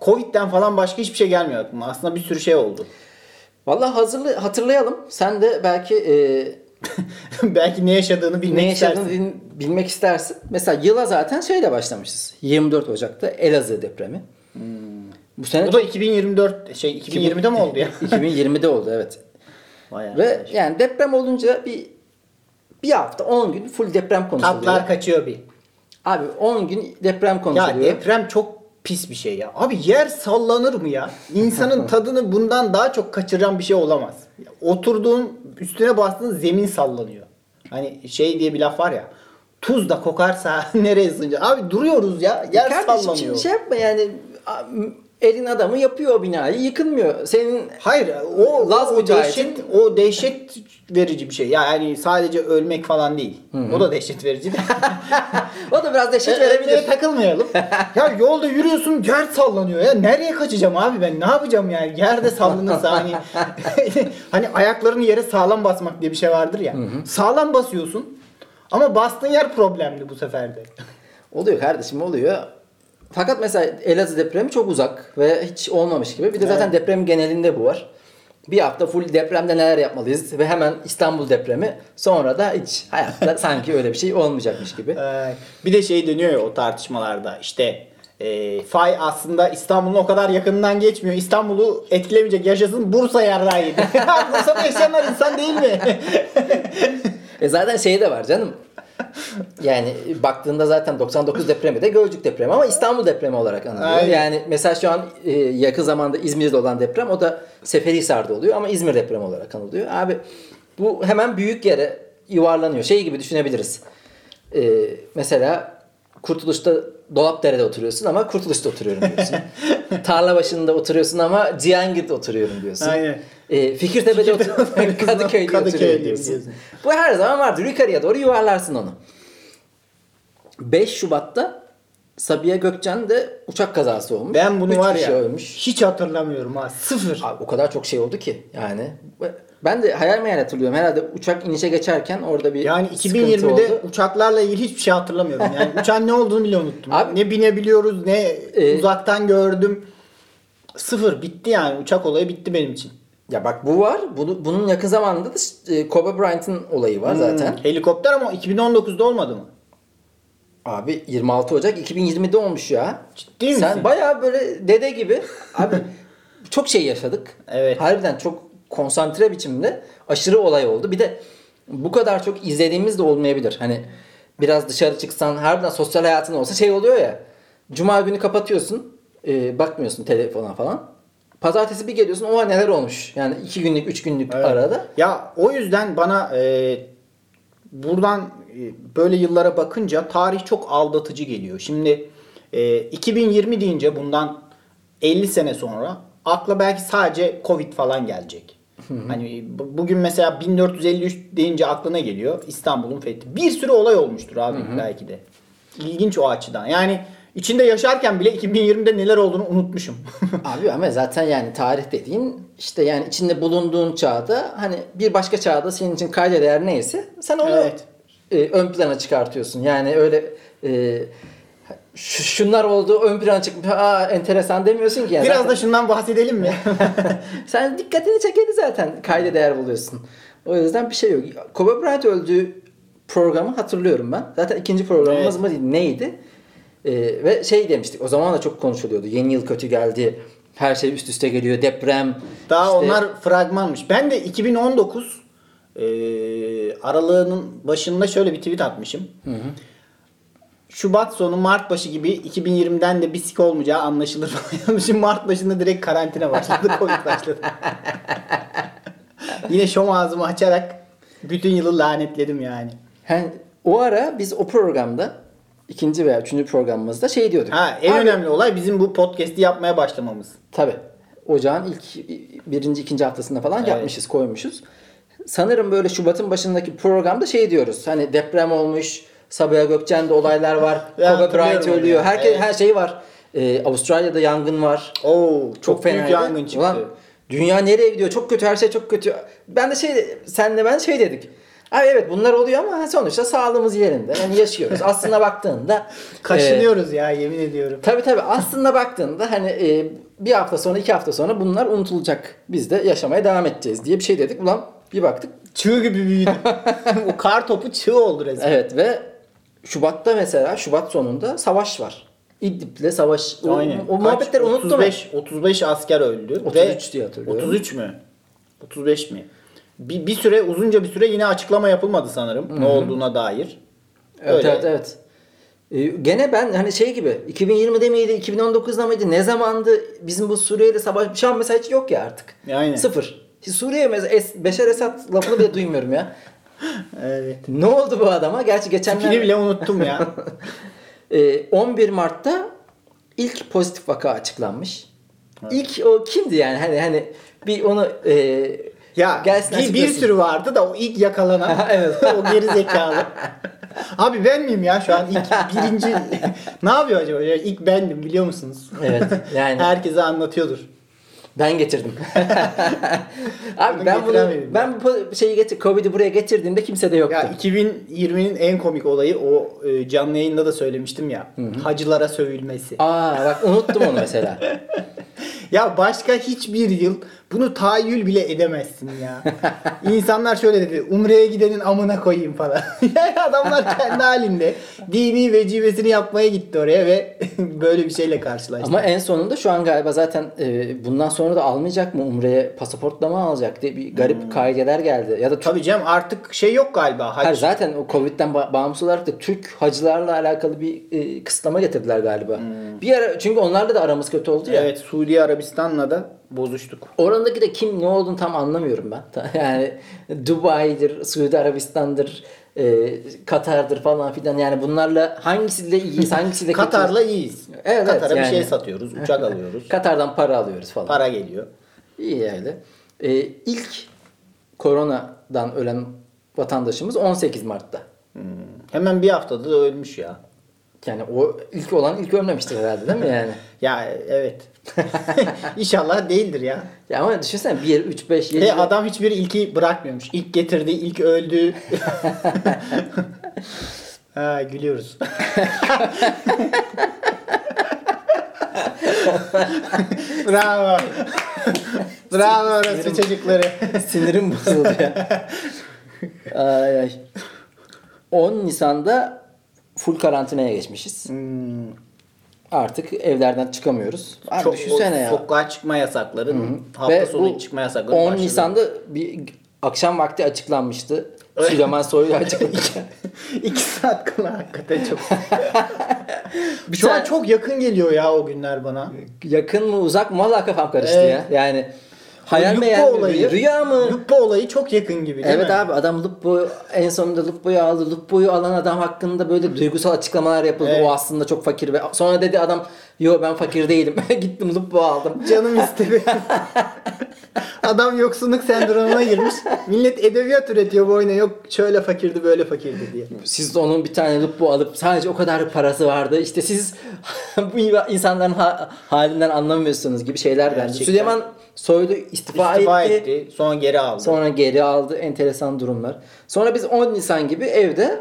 Covid'den falan başka hiçbir şey gelmiyor aklıma. Aslında bir sürü şey oldu. Vallahi hazırlı hatırlayalım. Sen de belki e, Belki ne yaşadığını bilmek ne yaşadığını istersin. bilmek istersin. Mesela yıla zaten şeyle başlamışız. 24 Ocak'ta Elazığ depremi. Bu sene Bu da 2024 şey 2020'de mi oldu ya? 2020'de oldu evet. Vay Ve arkadaş. yani deprem olunca bir bir hafta 10 gün full deprem konuşuluyor. Tatlar kaçıyor bir. Abi 10 gün deprem Ya konuşuluyor. deprem çok pis bir şey ya. Abi yer sallanır mı ya? İnsanın tadını bundan daha çok kaçıran bir şey olamaz. Oturduğun üstüne bastığın zemin sallanıyor. Hani şey diye bir laf var ya. Tuz da kokarsa nereye sığınacak? Abi duruyoruz ya. Yer Kardeşim sallanıyor. şimdi şey yapma yani elin adamı yapıyor o binayı yıkılmıyor. Senin Hayır o, Laz o dehşet o dehşet verici bir şey. Yani sadece ölmek falan değil. O da dehşet verici de. o da biraz deşet Verebilir. verebilir. takılmayalım. ya yolda yürüyorsun yer sallanıyor ya. Nereye kaçacağım abi ben? Ne yapacağım yani? Yerde sallanırsa hani hani ayaklarını yere sağlam basmak diye bir şey vardır ya. Sağlam basıyorsun. Ama bastığın yer problemli bu sefer de. Oluyor kardeşim oluyor. Fakat mesela Elazığ depremi çok uzak ve hiç olmamış gibi. Bir de zaten deprem genelinde bu var. Bir hafta full depremde neler yapmalıyız ve hemen İstanbul depremi sonra da hiç hayatta sanki öyle bir şey olmayacakmış gibi. Ee, bir de şey dönüyor ya o tartışmalarda işte e, fay aslında İstanbul'un o kadar yakınından geçmiyor. İstanbul'u etkilemeyecek yaşasın Bursa yarrağı yedi. Bursa'da yaşayanlar insan değil mi? E zaten şey de var canım. Yani baktığında zaten 99 depremi de Gölcük depremi ama İstanbul depremi olarak anılıyor. Aynen. Yani mesela şu an e, yakın zamanda İzmir'de olan deprem o da Seferihisar'da oluyor ama İzmir depremi olarak anılıyor. Abi bu hemen büyük yere yuvarlanıyor. Şey gibi düşünebiliriz. E, mesela Kurtuluş'ta Dolapdere'de oturuyorsun ama Kurtuluş'ta oturuyorum diyorsun. Tarla başında oturuyorsun ama Cihangir'de oturuyorum diyorsun. Aynen. E, Fikirtepe'de oturuyorsun. Kadıköy'de, Kadıköy'de oturuyorum diyorsun. Bu her zaman vardır. Yukarıya doğru yuvarlarsın onu. 5 Şubat'ta Sabiha Gökçen de uçak kazası olmuş. Ben bunu Üç var ya ölmüş. hiç hatırlamıyorum ha. Sıfır. Abi, o kadar çok şey oldu ki yani. Ben de hayal meyal hatırlıyorum. Herhalde uçak inişe geçerken orada bir Yani sıkıntı 2020'de oldu. uçaklarla ilgili hiçbir şey hatırlamıyorum. Yani uçağın ne olduğunu bile unuttum. Abi- ne binebiliyoruz ne Ee, uzaktan gördüm. Sıfır bitti yani uçak olayı bitti benim için. Ya bak bu var. Bunu, bunun yakın zamanında da e, Kobe Bryant'ın olayı var zaten. Hmm, Helikopter ama 2019'da olmadı mı? Abi 26 Ocak 2020'de olmuş ya. Ciddi misin? Sen bayağı böyle dede gibi. Abi çok şey yaşadık. Evet. Harbiden çok konsantre biçimde aşırı olay oldu. Bir de bu kadar çok izlediğimiz de olmayabilir. Hani biraz dışarı çıksan harbiden sosyal hayatın olsa şey oluyor ya. Cuma günü kapatıyorsun. e, bakmıyorsun telefona falan. Pazartesi bir geliyorsun oha neler olmuş. Yani iki günlük üç günlük Evet. arada. Ya o yüzden bana e, buradan e, böyle yıllara bakınca tarih çok aldatıcı geliyor. Şimdi e, 2020 deyince bundan 50 sene sonra akla belki sadece Covid falan gelecek. Hani bu- bugün mesela 1453 deyince aklına geliyor İstanbul'un fethi. Bir sürü olay olmuştur abi belki de. İlginç o açıdan. Yani içinde yaşarken bile 2020'de neler olduğunu unutmuşum. Abi ama zaten yani tarih dediğin işte yani içinde bulunduğun çağda hani bir başka çağda senin için kayda değer neyse sen onu Evet. e, ön plana çıkartıyorsun. Yani öyle e, şu- şunlar oldu ön plana çıkmış. Aa enteresan demiyorsun ki. Yani Biraz Zaten da şundan bahsedelim mi? sen dikkatini çekeni zaten kayda değer buluyorsun. O yüzden bir şey yok. Kobe Bryant öldüğü programı hatırlıyorum ben. Zaten ikinci programımız Evet. mı neydi? Ee, ve şey demiştik. O zaman da çok konuşuluyordu. Yeni yıl kötü geldi. Her şey üst üste geliyor. Deprem. Daha işte- onlar fragmanmış. Ben de 2019 e, aralığının başında şöyle bir tweet atmışım. Şubat sonu Mart başı gibi 2020'den de bir sik olmayacağı anlaşılır falan. Mart başında direkt karantina başladı. Covid başladı. Yine şom ağzımı açarak bütün yılı lanetledim yani. Yani o ara biz o programda ikinci veya üçüncü programımızda şey diyorduk. Ha en Abi, önemli olay bizim bu podcast'i yapmaya başlamamız. Tabii. Ocağın ilk birinci ikinci haftasında falan Evet. yapmışız koymuşuz. Sanırım böyle Şubat'ın başındaki programda şey diyoruz. Hani deprem olmuş. Sabiha Gökçen'de olaylar var. Kobe Bryant ölüyor. Herkes Evet. her şey var. Ee, Avustralya'da yangın var. Oo çok, Çok, büyük fena yangın çıktı. Ulan, dünya nereye gidiyor? Çok kötü. Her şey çok kötü. Ben de şey senle ben şey dedik. Abi evet bunlar oluyor ama sonuçta sağlığımız yerinde. Yani yaşıyoruz. Aslında baktığında e, Kaşınıyoruz ya yemin ediyorum. Tabii tabii. Aslında baktığında hani e, bir hafta sonra iki hafta sonra bunlar unutulacak. Biz de yaşamaya devam edeceğiz diye bir şey dedik. Ulan bir baktık. Çığ gibi büyüdü. o kar topu çığ oldu resmen. Evet ve Şubat'ta mesela Şubat sonunda savaş var. İdlib'le savaş. O, Aynen. o muhabbetleri unuttum. 35, 35 asker öldü. 33 diye hatırlıyorum. 33 mü? 35 mi? Bir, bir süre uzunca bir süre yine açıklama yapılmadı sanırım ne olduğuna dair. Evet Öyle. evet evet. Ee, gene ben hani şey gibi 2020'de miydi 2019'da mıydı ne zamandı bizim bu Suriye'de savaş şu an mesela hiç yok ya artık. Aynen. Sıfır. Suriye mesela Es- Beşer Esad lafını bile duymuyorum ya. Evet. Ne oldu bu adama? Gerçi geçenler Tipini bile unuttum ya. Ee, 11 Mart'ta ilk pozitif vaka açıklanmış. İlk o kimdi yani hani hani bir onu e, ya Gelsin bir, bir sürü vardı da o ilk yakalanan Evet. o geri zekalı. Abi ben miyim ya şu an ilk birinci ne yapıyor acaba? Ya ilk bendim biliyor musunuz? Evet, yani- Herkese anlatıyordur. ben getirdim. Abi Bunu ben bunu ben bu şeyi getir Covid'i buraya getirdiğimde kimse de yoktu. Ya 2020'nin en komik olayı o e, canlı yayında da söylemiştim ya. Hacılara sövülmesi. Aa bak unuttum onu mesela. Ya başka hiçbir yıl bunu tahayyül bile edemezsin ya. İnsanlar şöyle dedi. Umre'ye gidenin amına koyayım falan. yani adamlar kendi halinde dini vecibesini yapmaya gitti oraya ve böyle bir şeyle karşılaştı. Ama en sonunda şu an galiba zaten e, bundan sonra da almayacak mı Umre'ye pasaportla mı alacak diye bir garip kaideler geldi. Ya da Türk Tabii canım artık şey yok galiba. Hac. Hayır, zaten o Covid'den ba- bağımsız olarak da Türk hacılarla alakalı bir e, kısıtlama getirdiler galiba. Bir ara çünkü onlarla da aramız kötü oldu ya. Evet Suudi Arabistan'la da bozuştuk. Oradaki de kim ne olduğunu tam anlamıyorum ben. Yani Dubai'dir, Suudi Arabistan'dır, e, Katar'dır falan filan. Yani bunlarla hangisiyle iyiyiz, hangisiyle? Katar'la iyiyiz. Evet, Katar'a yani. bir şey satıyoruz. Uçak alıyoruz. Katar'dan para alıyoruz falan. Para geliyor. İyi öyle. E, ilk koronadan ölen vatandaşımız 18 Mart'ta. Hemen bir haftada da ölmüş ya. Yani o ilk olan ilk ölmemiştir herhalde değil mi yani? Ya evet. İnşallah değildir ya. Ya ama düşünsene 1, 3, 5, 7. Ve adam hiçbir ilki bırakmıyormuş. İlk getirdi, ilk öldü. ha gülüyoruz. Bravo. Bravo orası çocukları. Sinirim bozuldu ya. ay ay. 10 Nisan'da full karantinaya geçmişiz. Hmm, Artık evlerden çıkamıyoruz. Abi çok, düşünsene ya. Sokağa çıkma yasakları, hafta Ve sonu çıkma yasakları 10 başladı. Nisan'da bir akşam vakti açıklanmıştı. Süleyman Soylu açıklamıştı. İki saat kala hakikaten çok. Bir Şu an tane- çok yakın geliyor ya o günler bana. Yakın mı uzak mı valla kafam karıştı Evet. ya. Yani hayal mi Lupo mi? olayı, Rüya mı? Lupo olayı çok yakın gibi değil Evet mi? abi adam Lupo'yu en sonunda Lupo'yu aldı. Lupo'yu alan adam hakkında böyle duygusal açıklamalar yapıldı. Evet. O aslında çok fakir ve sonra dedi adam yo ben fakir değilim. Gittim Lupo aldım. Canım istedi. Adam yoksunluk sendromuna girmiş. Millet edebiyat üretiyor bu oyuna. Yok şöyle fakirdi böyle fakirdi diye. Siz onun bir tane Lupo alıp sadece o kadar parası vardı. İşte siz bu insanların ha- halinden anlamıyorsunuz gibi şeyler bence. Gerçekten. Süleyman Soylu istifa, İstifa etti. etti. Sonra geri aldı. Sonra geri aldı. Enteresan durumlar. Sonra biz 10 Nisan gibi evde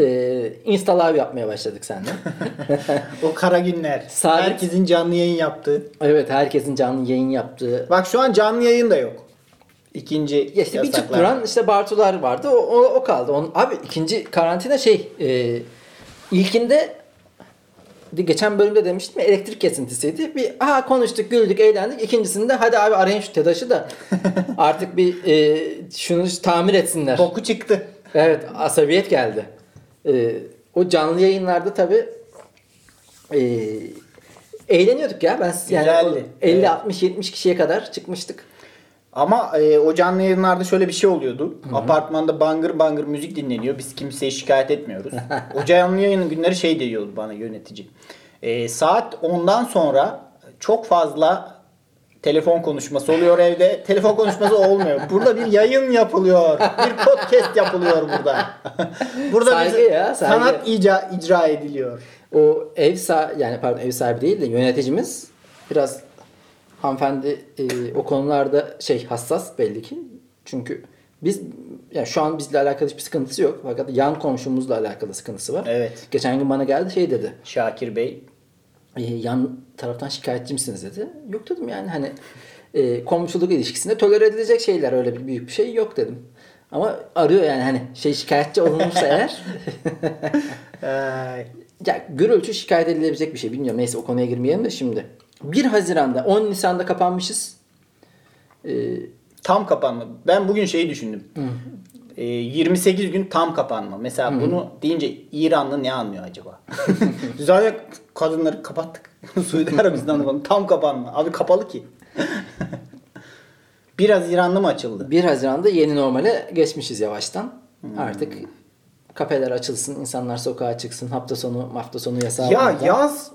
e, Insta Live yapmaya başladık seninle. O kara günler. Sabit. Herkesin canlı yayın yaptığı. evet herkesin canlı yayın yaptığı. Bak şu an canlı yayın da yok. İkinci Ya işte bir yasaklar. duran işte Bartular vardı. O, o, o kaldı. Onun, abi ikinci karantina şey e, ilkinde de- geçen bölümde demiştim ya, elektrik kesintisiydi. Bir aha konuştuk, güldük, eğlendik. İkincisinde hadi abi arayın şu TEDAŞ'ı da artık bir e, şunu tamir etsinler. Boku çıktı. Evet, asabiyet geldi. Ee, o canlı yayınlarda tabi eğleniyorduk ya. Ben yani Güzeldi. 50 Evet. 60 70 kişiye kadar çıkmıştık. Ama e, o canlı yayınlarda şöyle bir şey oluyordu. Apartmanda bangır bangır müzik dinleniyor. Biz kimseye şikayet etmiyoruz. o canlı yayının günleri şey diyordu bana yönetici. E, saat 10'dan sonra çok fazla telefon konuşması oluyor evde. Telefon konuşması olmuyor. Burada bir yayın yapılıyor. Bir podcast yapılıyor burada. burada Saygı bir ya, saygı. sanat ica, icra ediliyor. O ev sahibi yani pardon ev sahibi değil de yöneticimiz biraz hanımefendi e, o konularda şey hassas belli ki. Çünkü biz yani şu an bizle alakalı hiçbir sıkıntısı yok. Fakat yan komşumuzla alakalı sıkıntısı var. Evet. Geçen gün bana geldi şey dedi. Şakir Bey e, yan taraftan şikayetçi misiniz dedi. Yok dedim yani hani e, komşuluk ilişkisinde tolere edilecek şeyler öyle bir büyük bir şey yok dedim. Ama arıyor yani hani şey şikayetçi olunursa eğer ya gürültü şikayet edilebilecek bir şey bilmiyorum. Neyse o konuya girmeyelim de şimdi. 1 Haziran'da 10 Nisan'da kapanmışız. E, Tam kapanma. Ben bugün şeyi düşündüm. Ee, 28 gün tam kapanma. Mesela bunu deyince İranlı ne anlıyor acaba? Zaten kadınları kapattık. Suudi Arabistan'da falan. Tam kapanma. Abi kapalı ki. Biraz İranlı mı açıldı? 1 Haziran'da yeni normale geçmişiz yavaştan. Artık kafeler açılsın, insanlar sokağa çıksın, hafta sonu hafta sonu yasağı Ya olmadan. yaz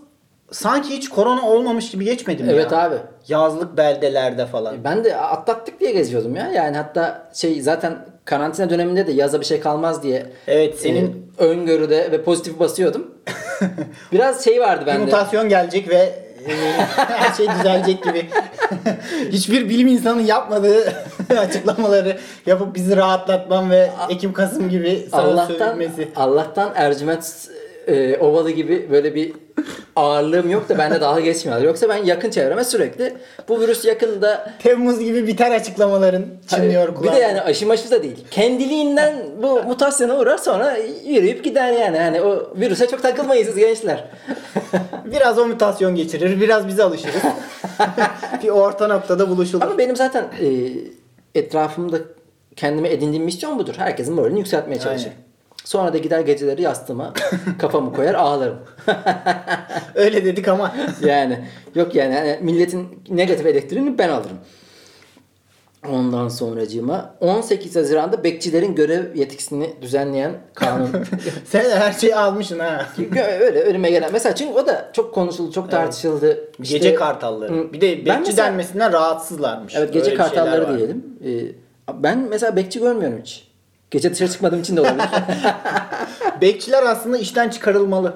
sanki hiç korona olmamış gibi geçmedi mi Evet ya? abi. Yazlık beldelerde falan. Ben de atlattık diye geziyordum ya. Yani hatta şey zaten karantina döneminde de yaza bir şey kalmaz diye Evet senin e, öngörüde ve pozitif basıyordum. Biraz şey vardı bir bende. mutasyon gelecek ve e, her şey düzelecek gibi. Hiçbir bilim insanı yapmadığı açıklamaları yapıp bizi rahatlatman ve Ekim Kasım gibi sana Allah'tan sövülmesi. Allah'tan Ercüment e, Ovalı gibi böyle bir ağırlığım yok da bende dalga geçmiyorlar. Yoksa ben yakın çevreme sürekli bu virüs yakında Temmuz gibi biter açıklamaların çınlıyor bir kulağına. de yani aşı maşı da değil. Kendiliğinden bu mutasyona uğrar sonra yürüyüp gider yani. Hani o virüse çok takılmayın siz gençler. Biraz o mutasyon geçirir, biraz bize alışırız. bir orta noktada buluşulur. Ama benim zaten e, etrafımda kendime edindiğim misyon budur. Herkesin moralini yükseltmeye çalışırım. Aynen. Sonra da gider geceleri yastığıma kafamı koyar ağlarım. Öyle dedik ama. yani yok yani hani milletin negatif elektriğini ben alırım. Ondan sonracığıma 18 Haziran'da bekçilerin görev yetkisini düzenleyen kanun. Sen her şeyi almışsın ha. öyle önüme gelen. Mesela çünkü o da çok konuşuldu, çok tartışıldı. İşte- gece kartalları. Bir de bekçi mesela- denmesinden rahatsızlarmış. Evet gece Öyle kartalları diyelim. Ee, ben mesela bekçi görmüyorum hiç. Gece dışarı çıkmadığım için de olabilir. Bekçiler aslında işten çıkarılmalı.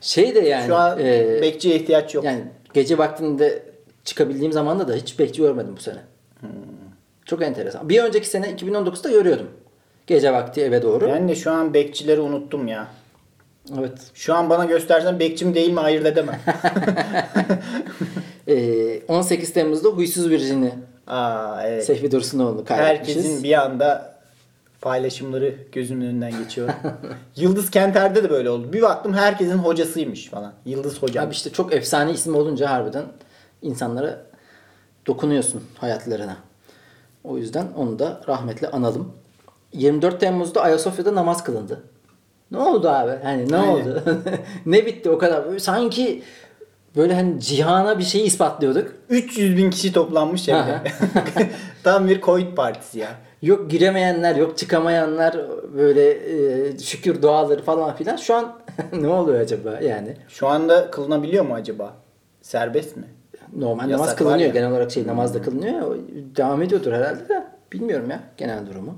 şey de yani. Şu an e, bekçiye ihtiyaç yok. yani gece vaktinde çıkabildiğim zamanda da hiç bekçi görmedim bu sene. Hmm. Çok enteresan. Bir önceki sene 2019'da görüyordum. Gece vakti eve doğru. Ben de şu an bekçileri unuttum ya. Evet. Şu an bana göstersen bekçim değil mi ayırt edemem. Ee, 18 Temmuz'da Huysuz Virjin'i Aa evet. Sehvi Dursunoğlu kaybetmişiz. Herkesin bir anda paylaşımları gözümün önünden geçiyor. Yıldız Kenter'de de böyle oldu. Bir baktım herkesin hocasıymış falan. Yıldız hocam. Abi işte çok efsane isim olunca harbiden insanlara dokunuyorsun hayatlarına. O yüzden onu da rahmetle analım. 24 Temmuz'da Ayasofya'da namaz kılındı. Ne oldu abi? Hani ne Aynen. oldu? ne bitti o kadar? Böyle sanki böyle hani cihana bir şey ispatlıyorduk. 300 bin kişi toplanmış evde. Tam bir Covid partisi ya. Yok giremeyenler, yok çıkamayanlar, böyle e, şükür duaları falan filan. Şu an ne oluyor acaba yani? Şu anda kılınabiliyor mu acaba? Serbest mi? Normal Yasak namaz kılınıyor. ya. Hmm. Genel olarak şey namaz da kılınıyor. Devam ediyordur herhalde de. Bilmiyorum ya genel durumu.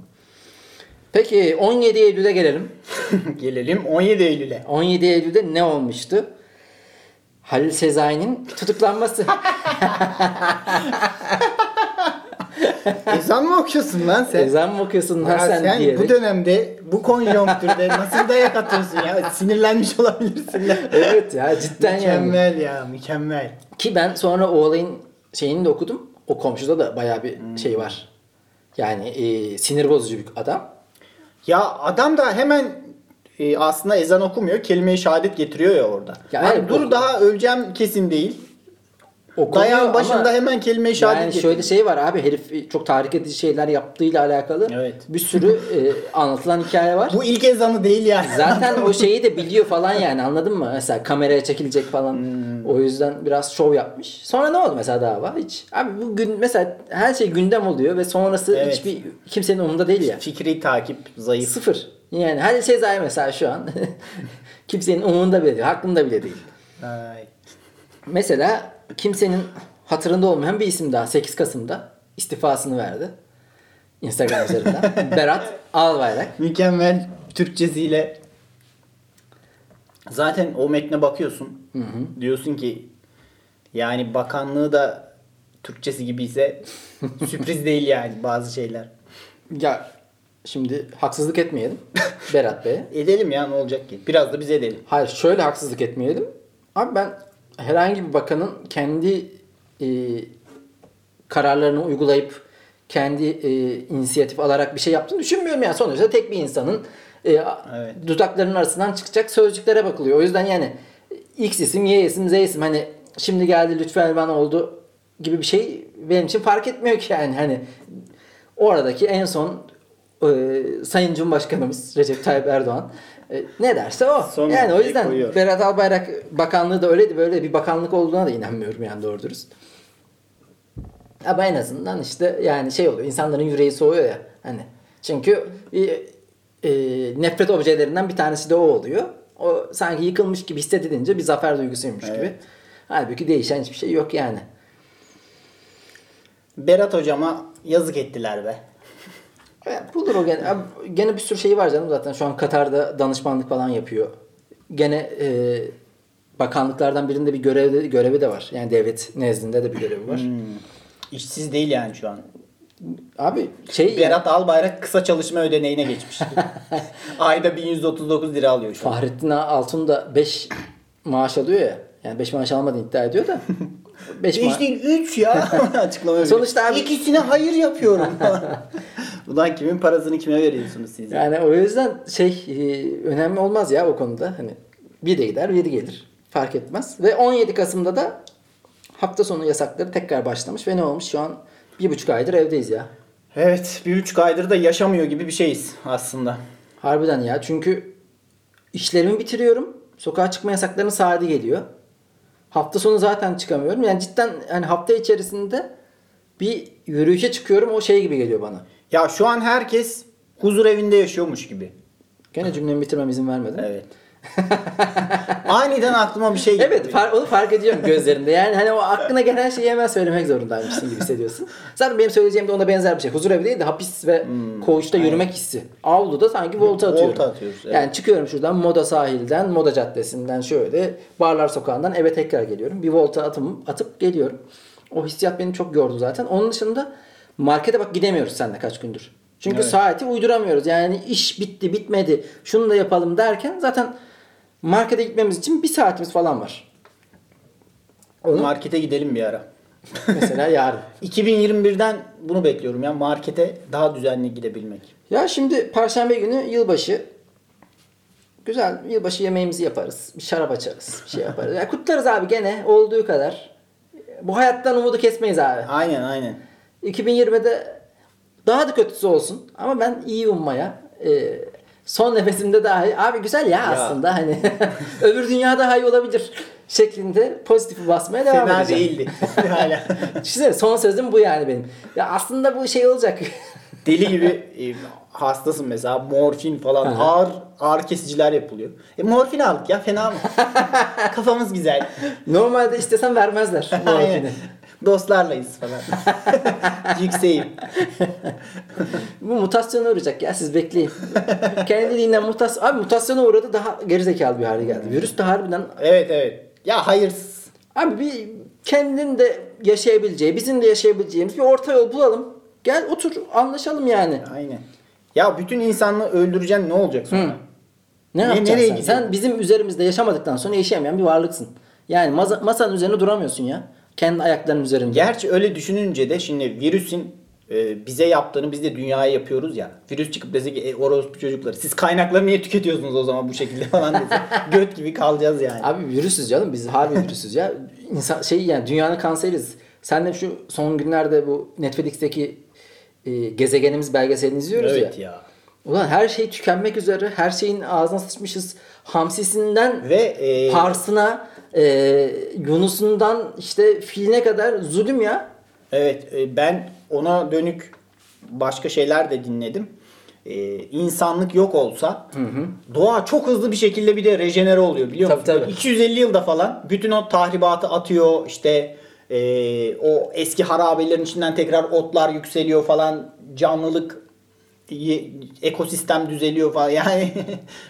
Peki 17 Eylül'e gelelim. Gelelim 17 Eylül'e. 17 Eylül'de ne olmuştu? Halil Sezai'nin tutuklanması. Ezan mı okuyorsun lan sen? Ezan mı okuyorsun lan Ya sen, sen diyerek. bu dönemde bu konjonktürde nasıl dayak atıyorsun ya? Sinirlenmiş olabilirsin. lan. Evet ya cidden yani. mükemmel ya mükemmel. Ki ben sonra o olayın şeyini de okudum. O komşuda da bayağı bir Hmm. şey var. Yani e, sinir bozucu bir adam. Ya adam da hemen e, aslında ezan okumuyor. Kelime-i şehadet getiriyor ya orada. Ya evet, dur daha öleceğim kesin değil. Okunuyor Dayağın başında ama hemen kelime-i şehadet yani getiriyor. şöyle şey var abi herif çok tahrik edici şeyler yaptığıyla alakalı Evet. bir sürü e, anlatılan hikaye var. Bu ilk ezanı değil yani. Zaten o şeyi de biliyor falan yani anladın mı? Mesela kameraya çekilecek falan. Hmm. O yüzden biraz şov yapmış. Sonra ne oldu mesela dava? Hiç. Abi bu gün mesela her şey gündem oluyor ve sonrası Evet. hiçbir kimsenin umurunda değil ya. Fikri takip zayıf. Sıfır. Yani her şey zaten mesela şu an kimsenin umurunda bile değil. Hakkında bile değil. Ay. Mesela kimsenin hatırında olmayan bir isim daha 8 Kasım'da istifasını verdi. Instagram üzerinden. Berat Albayrak. Mükemmel Türkçesiyle. Zaten o metne bakıyorsun. Diyorsun ki yani bakanlığı da Türkçesi gibiyse sürpriz değil yani bazı şeyler. Ya şimdi haksızlık etmeyelim Berat Bey'e. Edelim ya ne olacak ki? Biraz da biz edelim. Hayır şöyle haksızlık etmeyelim. Abi ben herhangi bir bakanın kendi e, kararlarını uygulayıp kendi e, inisiyatif alarak bir şey yaptığını düşünmüyorum yani. Sonuçta tek bir insanın e, Evet. dudaklarının arasından çıkacak sözcüklere bakılıyor. O yüzden yani X isim, Y isim, Z isim hani şimdi geldi Lütfü Elvan oldu gibi bir şey benim için fark etmiyor ki yani hani oradaki en son e, Sayın Cumhurbaşkanımız Recep Tayyip Erdoğan ne derse o. Son yani o yüzden koyuyor. Berat Albayrak bakanlığı da öyleydi böyle bir bakanlık olduğuna da inanmıyorum yani doğru dürüst. Ama en azından işte yani şey oluyor insanların yüreği soğuyor ya hani çünkü bir, e, nefret objelerinden bir tanesi de o oluyor. O sanki yıkılmış gibi hissedilince bir zafer duygusuymuş gibi. Evet. Halbuki değişen hiçbir şey yok yani. Berat hocama yazık ettiler be. Evet, bulur o gene. Gene bir sürü şey var canım zaten. Şu an Katar'da danışmanlık falan yapıyor. Gene e, bakanlıklardan birinde bir görevi, görevi de var. Yani devlet nezdinde de bir görevi var. Hmm. İşsiz değil yani şu an. Abi şey Berat Albayrak kısa çalışma ödeneğine geçmiş. Ayda 1139 lira alıyor şu an. Fahrettin Altun da 5 maaş alıyor ya. Yani 5 maaş almadığını iddia ediyor da. 5 Beş değil 3 ya. Açıklama. Sonuçta abi- İkisine hayır yapıyorum. Ulan kimin parasını kime veriyorsunuz siz? Yani o yüzden şey e, önemli olmaz ya o konuda. Hani biri gider biri gelir. Fark etmez. Ve 17 Kasım'da da hafta sonu yasakları tekrar başlamış. Ve ne olmuş? Şu an bir buçuk aydır evdeyiz ya. Evet bir buçuk aydır da yaşamıyor gibi bir şeyiz aslında. Harbiden ya. Çünkü işlerimi bitiriyorum. Sokağa çıkma yasaklarının saati geliyor. Hafta sonu zaten çıkamıyorum. Yani cidden hani hafta içerisinde bir yürüyüşe çıkıyorum. O şey gibi geliyor bana. Ya şu an herkes huzur evinde yaşıyormuş gibi. Gene cümlemi bitirmem izin vermedin. Evet. Aniden aklıma bir şey geldi. Evet far- onu fark ediyorum gözlerinde. Yani hani o aklına gelen şeyi hemen söylemek zorundaymışsın gibi hissediyorsun. Zaten benim söyleyeceğim de ona benzer bir şey. Huzur evi değil de hapis ve koğuşta yürümek hissi. Avluda sanki volta atıyorum. Volta atıyoruz, evet. Yani çıkıyorum şuradan Moda sahilden, Moda caddesinden şöyle Barlar sokağından eve tekrar geliyorum. Bir volta atım, atıp geliyorum. O hissiyat beni çok yordu zaten. Onun dışında markete bak gidemiyoruz seninle kaç gündür. Çünkü Evet. saati uyduramıyoruz. Yani iş bitti bitmedi şunu da yapalım derken zaten markete gitmemiz için bir saatimiz falan var. Onu Markete gidelim bir ara. mesela yarın. 2021'den bunu bekliyorum ya markete daha düzenli gidebilmek. Ya şimdi Perşembe günü yılbaşı. Güzel yılbaşı yemeğimizi yaparız. Bir şarap açarız. Bir şey yaparız. Ya kutlarız abi gene olduğu kadar. Bu hayattan umudu kesmeyiz abi. Aynen aynen. 2020'de daha da kötüsü olsun. Ama ben iyi ummaya e, son nefesimde dahi abi güzel ya, aslında hani öbür dünya daha iyi olabilir şeklinde pozitifi basmaya devam Fena edeceğim. değildi. Hala. Düşünsene son sözüm bu yani benim. Ya aslında bu şey olacak. Deli gibi e, hastasın mesela morfin falan Aha. ağır ağır kesiciler yapılıyor. E morfin aldık ya fena mı? Kafamız güzel. Normalde istesem vermezler morfini. Dostlarlayız falan. Yükseğim. Bu mutasyona uğrayacak ya siz bekleyin. Kendiliğinden mutasyon... Abi mutasyona uğradı daha gerizekalı bir hale geldi. Virüs de harbiden... Evet evet. Ya hayırsız. Abi bir kendinin de yaşayabileceği, bizim de yaşayabileceğimiz bir orta yol bulalım. Gel otur anlaşalım yani. Aynen. Ya bütün insanlığı öldüreceksin ne olacak sonra? Ne, Ne- yapacaksın nereye sen? Sen bizim üzerimizde yaşamadıktan sonra yaşayamayan bir varlıksın. Yani masa- masanın üzerine duramıyorsun ya. Kendi ayaklarının üzerinde. Gerçi öyle düşününce de şimdi virüsün e, bize yaptığını biz de dünyaya yapıyoruz ya. Virüs çıkıp dese ki e, orospu çocukları siz kaynakları niye tüketiyorsunuz o zaman bu şekilde falan dese. Göt gibi kalacağız yani. Abi virüsüz canım biz harbi virüsüz ya. İnsan şey yani dünyanın kanseriz. Sen de şu son günlerde bu Netflix'teki e, gezegenimiz belgeselini izliyoruz evet ya. ya. Ulan her şey tükenmek üzere. Her şeyin ağzına sıçmışız. Hamsisinden Ve e, parsına, e, yunusundan işte filine kadar zulüm ya. Evet e, ben ona dönük başka şeyler de dinledim. Ee, insanlık yok olsa doğa çok hızlı bir şekilde bir de rejenere oluyor biliyor Tabii, musun? tabii. Böyle 250 yılda falan bütün o tahribatı atıyor işte e, o eski harabelerin içinden tekrar otlar yükseliyor falan canlılık ekosistem düzeliyor falan yani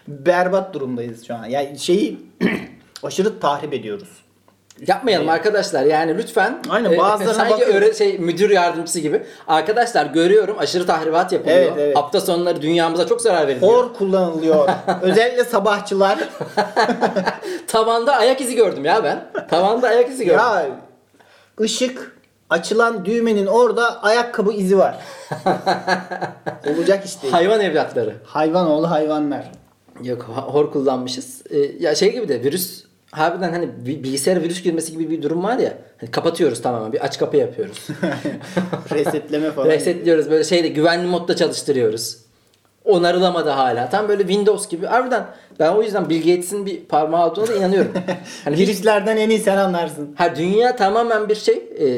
berbat durumdayız şu an. Yani şeyi aşırı tahrip ediyoruz. Yapmayalım arkadaşlar yani lütfen. Aynen, bazılarına sanki bakıyorum. öyle şey müdür yardımcısı gibi. Arkadaşlar görüyorum aşırı tahribat yapılıyor. Evet, evet. Hafta sonları dünyamıza çok zarar veriliyor. Hor kullanılıyor. Özellikle sabahçılar. Tavanda ayak izi gördüm ya ben. Tavanda ayak izi gördüm. Ya ışık açılan düğmenin orada ayakkabı izi var. Olacak işte. Hayvan evlatları. Hayvan oğlu hayvanlar. Yok hor kullanmışız. Ee, ya şey gibi de virüs harbiden hani bi- bilgisayara virüs girmesi gibi bir durum var ya. Hani kapatıyoruz tamamen. Bir aç kapı yapıyoruz. Resetleme falan. Resetliyoruz böyle şeyde güvenli modda çalıştırıyoruz. Onarılamadı hala. Tam böyle Windows gibi. Harbiden ben o yüzden Bill Gates'in bir parmağı olduğuna da inanıyorum. Hani Virüslerden en iyi sen anlarsın. ha, dünya tamamen bir şey. e,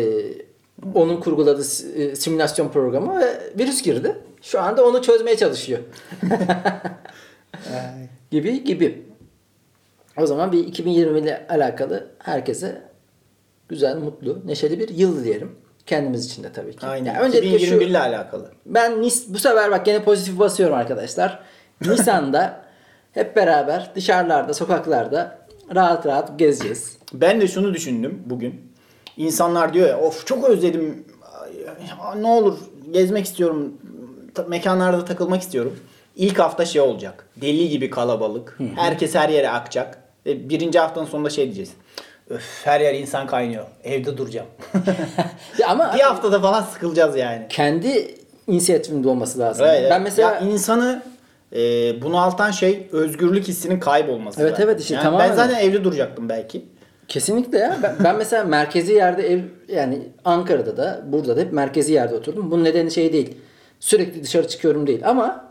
onun kurguladığı e, simülasyon programı ve virüs girdi. Şu anda onu çözmeye çalışıyor. gibi gibi. O zaman bir 2020 ile alakalı herkese güzel, mutlu, neşeli bir yıl dileyelim. Kendimiz için de tabii ki. Aynen. Ya öncelikle şu- 2021 ile alakalı. ben Nis bu sefer bak gene pozitif basıyorum arkadaşlar. Nisan'da hep beraber dışarılarda, sokaklarda rahat rahat gezeceğiz. Ben de şunu düşündüm bugün. İnsanlar diyor ya of çok özledim. Ne olur gezmek istiyorum. Mekanlarda takılmak istiyorum. İlk hafta şey olacak. Deli gibi kalabalık. Herkes her yere akacak. Ve birinci haftanın sonunda şey diyeceğiz. Öf her yer insan kaynıyor. Evde duracağım. Ya ama bir haftada falan sıkılacağız yani. kendi inisiyatifimde olması lazım. Evet, ben mesela ya insanı e, bunaltan şey özgürlük hissinin kaybolması. Evet, zaten. evet, işte Yani tamamen Ben zaten evde duracaktım belki. kesinlikle ya. Ben, ben mesela merkezi yerde ev yani Ankara'da da burada da hep merkezi yerde oturdum. Bunun nedeni şey değil. Sürekli dışarı çıkıyorum değil ama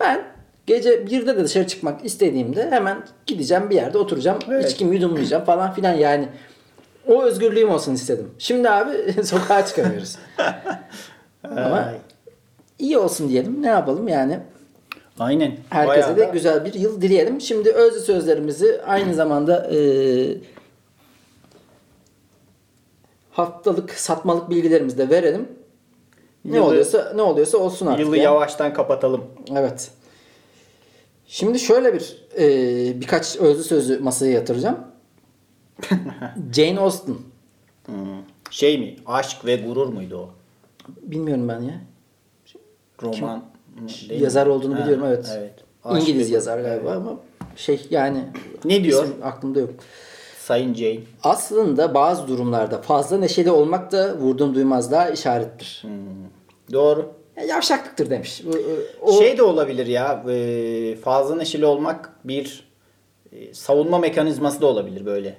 ben gece birde de dışarı çıkmak istediğimde hemen gideceğim bir yerde oturacağım. Evet. içkimi yudumlayacağım falan filan yani. O özgürlüğüm olsun istedim. Şimdi abi sokağa çıkamıyoruz. Ama iyi olsun diyelim. Ne yapalım yani. Aynen. Herkese Bayağı de da- güzel bir yıl dileyelim. Şimdi özlü sözlerimizi aynı zamanda e, haftalık satmalık bilgilerimizi de verelim. Ne Yılı- oluyorsa ne oluyorsa olsun artık. Yılı ya. yavaştan kapatalım. Evet. Şimdi şöyle bir e, birkaç özlü sözü masaya yatıracağım. Jane Austen. Hmm. Şey mi? Aşk ve gurur muydu o? Bilmiyorum ben ya. Roman. Değil yazar mi? olduğunu Ha, biliyorum evet. evet. Aşk İngiliz yazar galiba ama şey yani Ne diyor? aklımda yok. Sayın Jane. Aslında bazı durumlarda fazla neşeli olmak da vurdum duymazlığa işarettir. Doğru. Ya, Yavşaklıktır demiş. Bu- O, Şey de olabilir ya. e, Fazla neşeli olmak bir e, savunma mekanizması da olabilir böyle.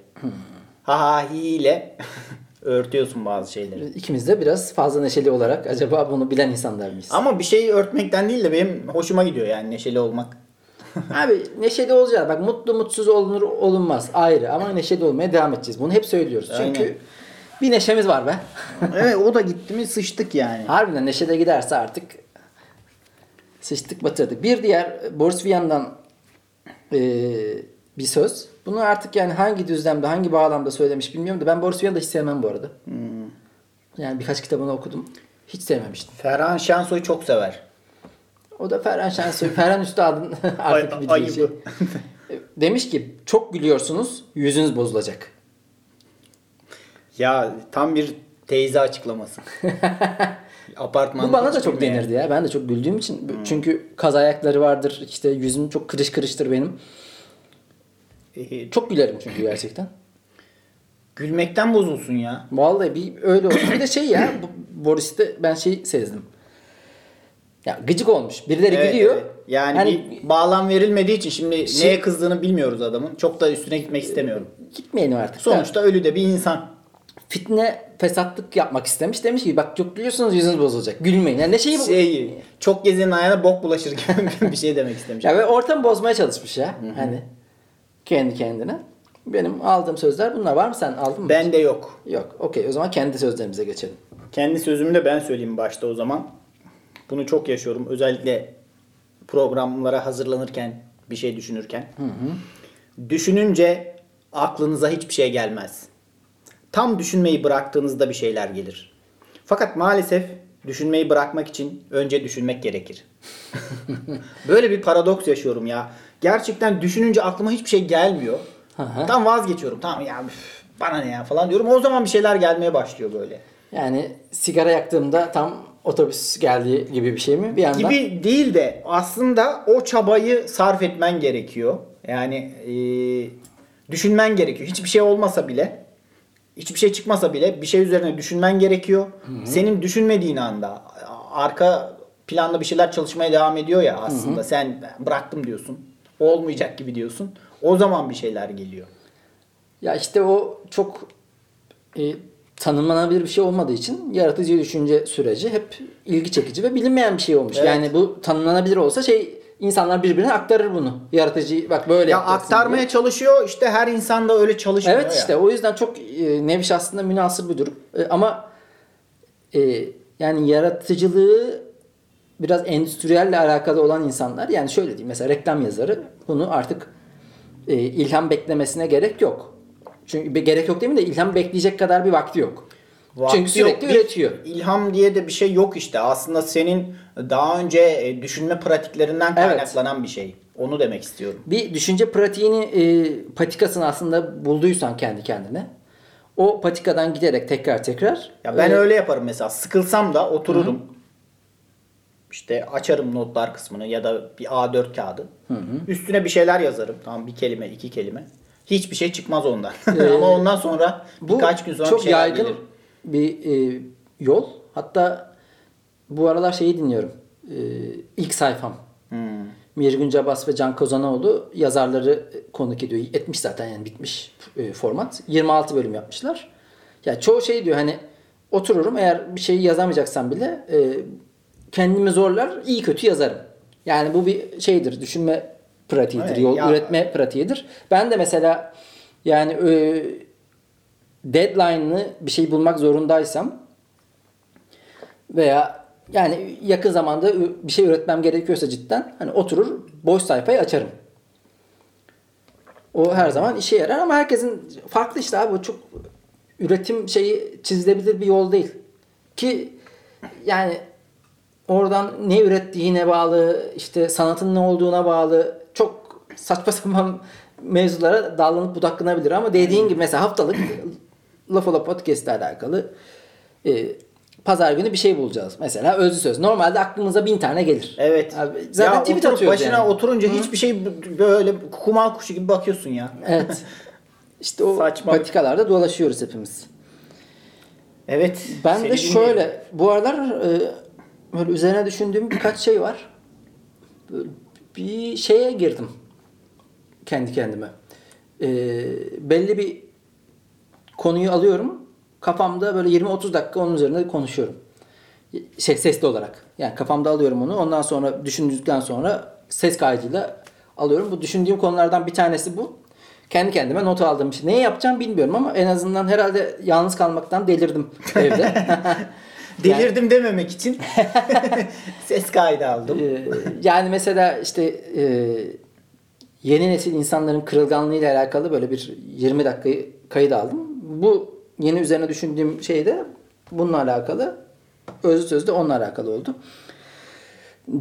Ha ha hi ile örtüyorsun bazı şeyleri. ikimiz de biraz fazla neşeli olarak acaba bunu bilen insanlar mıyız? Ama bir şeyi örtmekten değil de benim hoşuma gidiyor yani neşeli olmak. Abi neşeli olacağız. Bak mutlu mutsuz olunur olunmaz ayrı ama neşeli olmaya devam edeceğiz. Bunu hep söylüyoruz. Çünkü Aynen. Bir neşemiz var be. evet o da gitti mi sıçtık yani. Harbiden neşede giderse artık sıçtık batırdık. Bir diğer Boris Vian'dan e, bir söz. Bunu artık yani hangi düzlemde, hangi bağlamda söylemiş bilmiyorum da ben Boris Vian'ı da hiç sevmem bu arada. Yani birkaç kitabını okudum. Hiç sevmemiştim. Ferhan Şensoy çok sever. O da Ferhan Şensoy, Ferhan Üstad'ın artık bir şey. Demiş ki çok gülüyorsunuz, yüzünüz bozulacak. Ya tam bir teyze açıklaması. Apartman Bu bana da çok denirdi ya. Ben de çok güldüğüm için. Çünkü kaz ayakları vardır. İşte yüzüm çok kırış kırıştır benim. Ee, Çok gülerim çünkü gerçekten. Gülmekten bozulsun ya. Vallahi bir öyle olsun. Bir de şey ya Boris'te ben şey sezdim. Ya gıcık olmuş. Birileri Evet, gülüyor. evet. Yani Hani bir bağlam verilmediği için şimdi Şey- neye kızdığını bilmiyoruz adamın. Çok da üstüne gitmek istemiyorum. gitmeyelim artık. Sonuçta ölü de bir insan. Fitne fesatlık yapmak istemiş. Demiş ki bak çok gülüyorsunuz yüzünüz bozulacak. Gülmeyin. Yani ne şeyi bu? Şey, çok gezenin ayağına bok bulaşır gibi bir şey demek istemiş. Ya ve ortamı bozmaya çalışmış ya. Hani kendi kendine. Benim aldığım sözler bunlar. Var mı sen aldın mı? Ben de yok. Yok. Okey o zaman kendi sözlerimize geçelim. Kendi sözümü de ben söyleyeyim başta o zaman. Bunu çok yaşıyorum. Özellikle programlara hazırlanırken, bir şey düşünürken. Düşününce aklınıza hiçbir şey gelmez. Tam düşünmeyi bıraktığınızda bir şeyler gelir. Fakat maalesef düşünmeyi bırakmak için önce düşünmek gerekir. Böyle bir paradoks yaşıyorum ya. Gerçekten düşününce aklıma hiçbir şey gelmiyor. Tam vazgeçiyorum. Tamam ya üf, bana ne ya falan diyorum. O zaman bir şeyler gelmeye başlıyor böyle. Yani sigara yaktığımda tam otobüs geldiği gibi bir şey mi? Bir yandan. gibi değil de aslında o çabayı sarf etmen gerekiyor. Yani e, düşünmen gerekiyor. Hiçbir şey olmasa bile, hiçbir şey çıkmasa bile bir şey üzerine düşünmen gerekiyor. Senin düşünmediğin anda arka planda bir şeyler çalışmaya devam ediyor ya aslında. Sen bıraktım diyorsun. Olmayacak gibi diyorsun. O zaman bir şeyler geliyor. Ya işte o çok e, tanımlanabilir bir şey olmadığı için yaratıcı düşünce süreci hep ilgi çekici ve bilinmeyen bir şey olmuş. Evet. Yani bu tanımlanabilir olsa şey insanlar birbirine aktarır bunu. Yaratıcı bak böyle Ya aktarmaya diye. çalışıyor. İşte her insan da öyle çalışmıyor Evet ya. işte o yüzden çok e, neviş aslında münasır bir durum. E, ama e, yani yaratıcılığı biraz endüstriyelle alakalı olan insanlar yani şöyle diyeyim mesela reklam yazarı bunu artık e, ilham beklemesine gerek yok. Çünkü gerek yok değil mi de ilham bekleyecek kadar bir vakti yok. Vakti Çünkü sürekli yok. üretiyor. İlham diye de bir şey yok işte. Aslında senin daha önce e, düşünme pratiklerinden Evet. kaynaklanan bir şey. Onu demek istiyorum. Bir düşünce pratiğini e, patikasını aslında bulduysan kendi kendine o patikadan giderek tekrar tekrar Ya ben e, öyle yaparım mesela. Sıkılsam da otururum. İşte açarım notlar kısmını ya da bir A4 kağıdı. Üstüne bir şeyler yazarım. Tamam bir kelime, iki kelime. Hiçbir şey çıkmaz ondan. Ama ondan sonra birkaç gün sonra çok bir şeyler yaygın gelir. Bir e, yol. Hatta bu aralar şeyi dinliyorum. E, ilk sayfam. Hmm. Mirgün Cabas ve Can Kozanoğlu yazarları konuk ediyor. Etmiş zaten yani bitmiş e, format. 26 bölüm yapmışlar. Ya çoğu şey diyor hani otururum eğer bir şeyi yazamayacaksam bile e, kendimi zorlar iyi kötü yazarım. Yani bu bir şeydir düşünme pratiğidir. Evet, yol ya- üretme pratiğidir. Ben de mesela yani e, deadline'lı bir şey bulmak zorundaysam veya yani yakın zamanda bir şey üretmem gerekiyorsa cidden hani oturur boş sayfayı açarım. O her zaman işe yarar ama herkesin farklı işte abi o çok üretim şeyi çizilebilir bir yol değil. Ki yani oradan ne ürettiğine bağlı, işte sanatın ne olduğuna bağlı çok saçma sapan mevzulara dallanıp budaklanabilir ama dediğin gibi mesela haftalık Laf Ola Podcast ile alakalı e, pazar günü bir şey bulacağız. Mesela özlü söz. Normalde aklımıza bin tane gelir. Evet. Abi, zaten ya tweet atıyoruz başına yani. oturunca hiçbir şey böyle kumal kuşu gibi bakıyorsun ya. Evet. İşte o Saçma. patikalarda dolaşıyoruz hepimiz. Evet. Ben de şöyle bu aralar e, böyle üzerine düşündüğüm birkaç şey var. Böyle bir şeye girdim kendi kendime. E, belli bir konuyu alıyorum. Kafamda böyle 20-30 dakika onun üzerinde konuşuyorum. Şey sesli olarak. Yani kafamda alıyorum onu. Ondan sonra düşündükten sonra ses kaydıyla alıyorum. Bu düşündüğüm konulardan bir tanesi bu. Kendi kendime not aldığım şey. Neyi yapacağım bilmiyorum ama en azından herhalde yalnız kalmaktan delirdim evde. Delirdim dememek için ses kaydı aldım. Ee, yani mesela işte e, yeni nesil insanların kırılganlığıyla alakalı böyle bir 20 dakikayı kayıt aldım. Bu yeni üzerine düşündüğüm şey de bununla alakalı. Özlü sözde onunla alakalı oldu.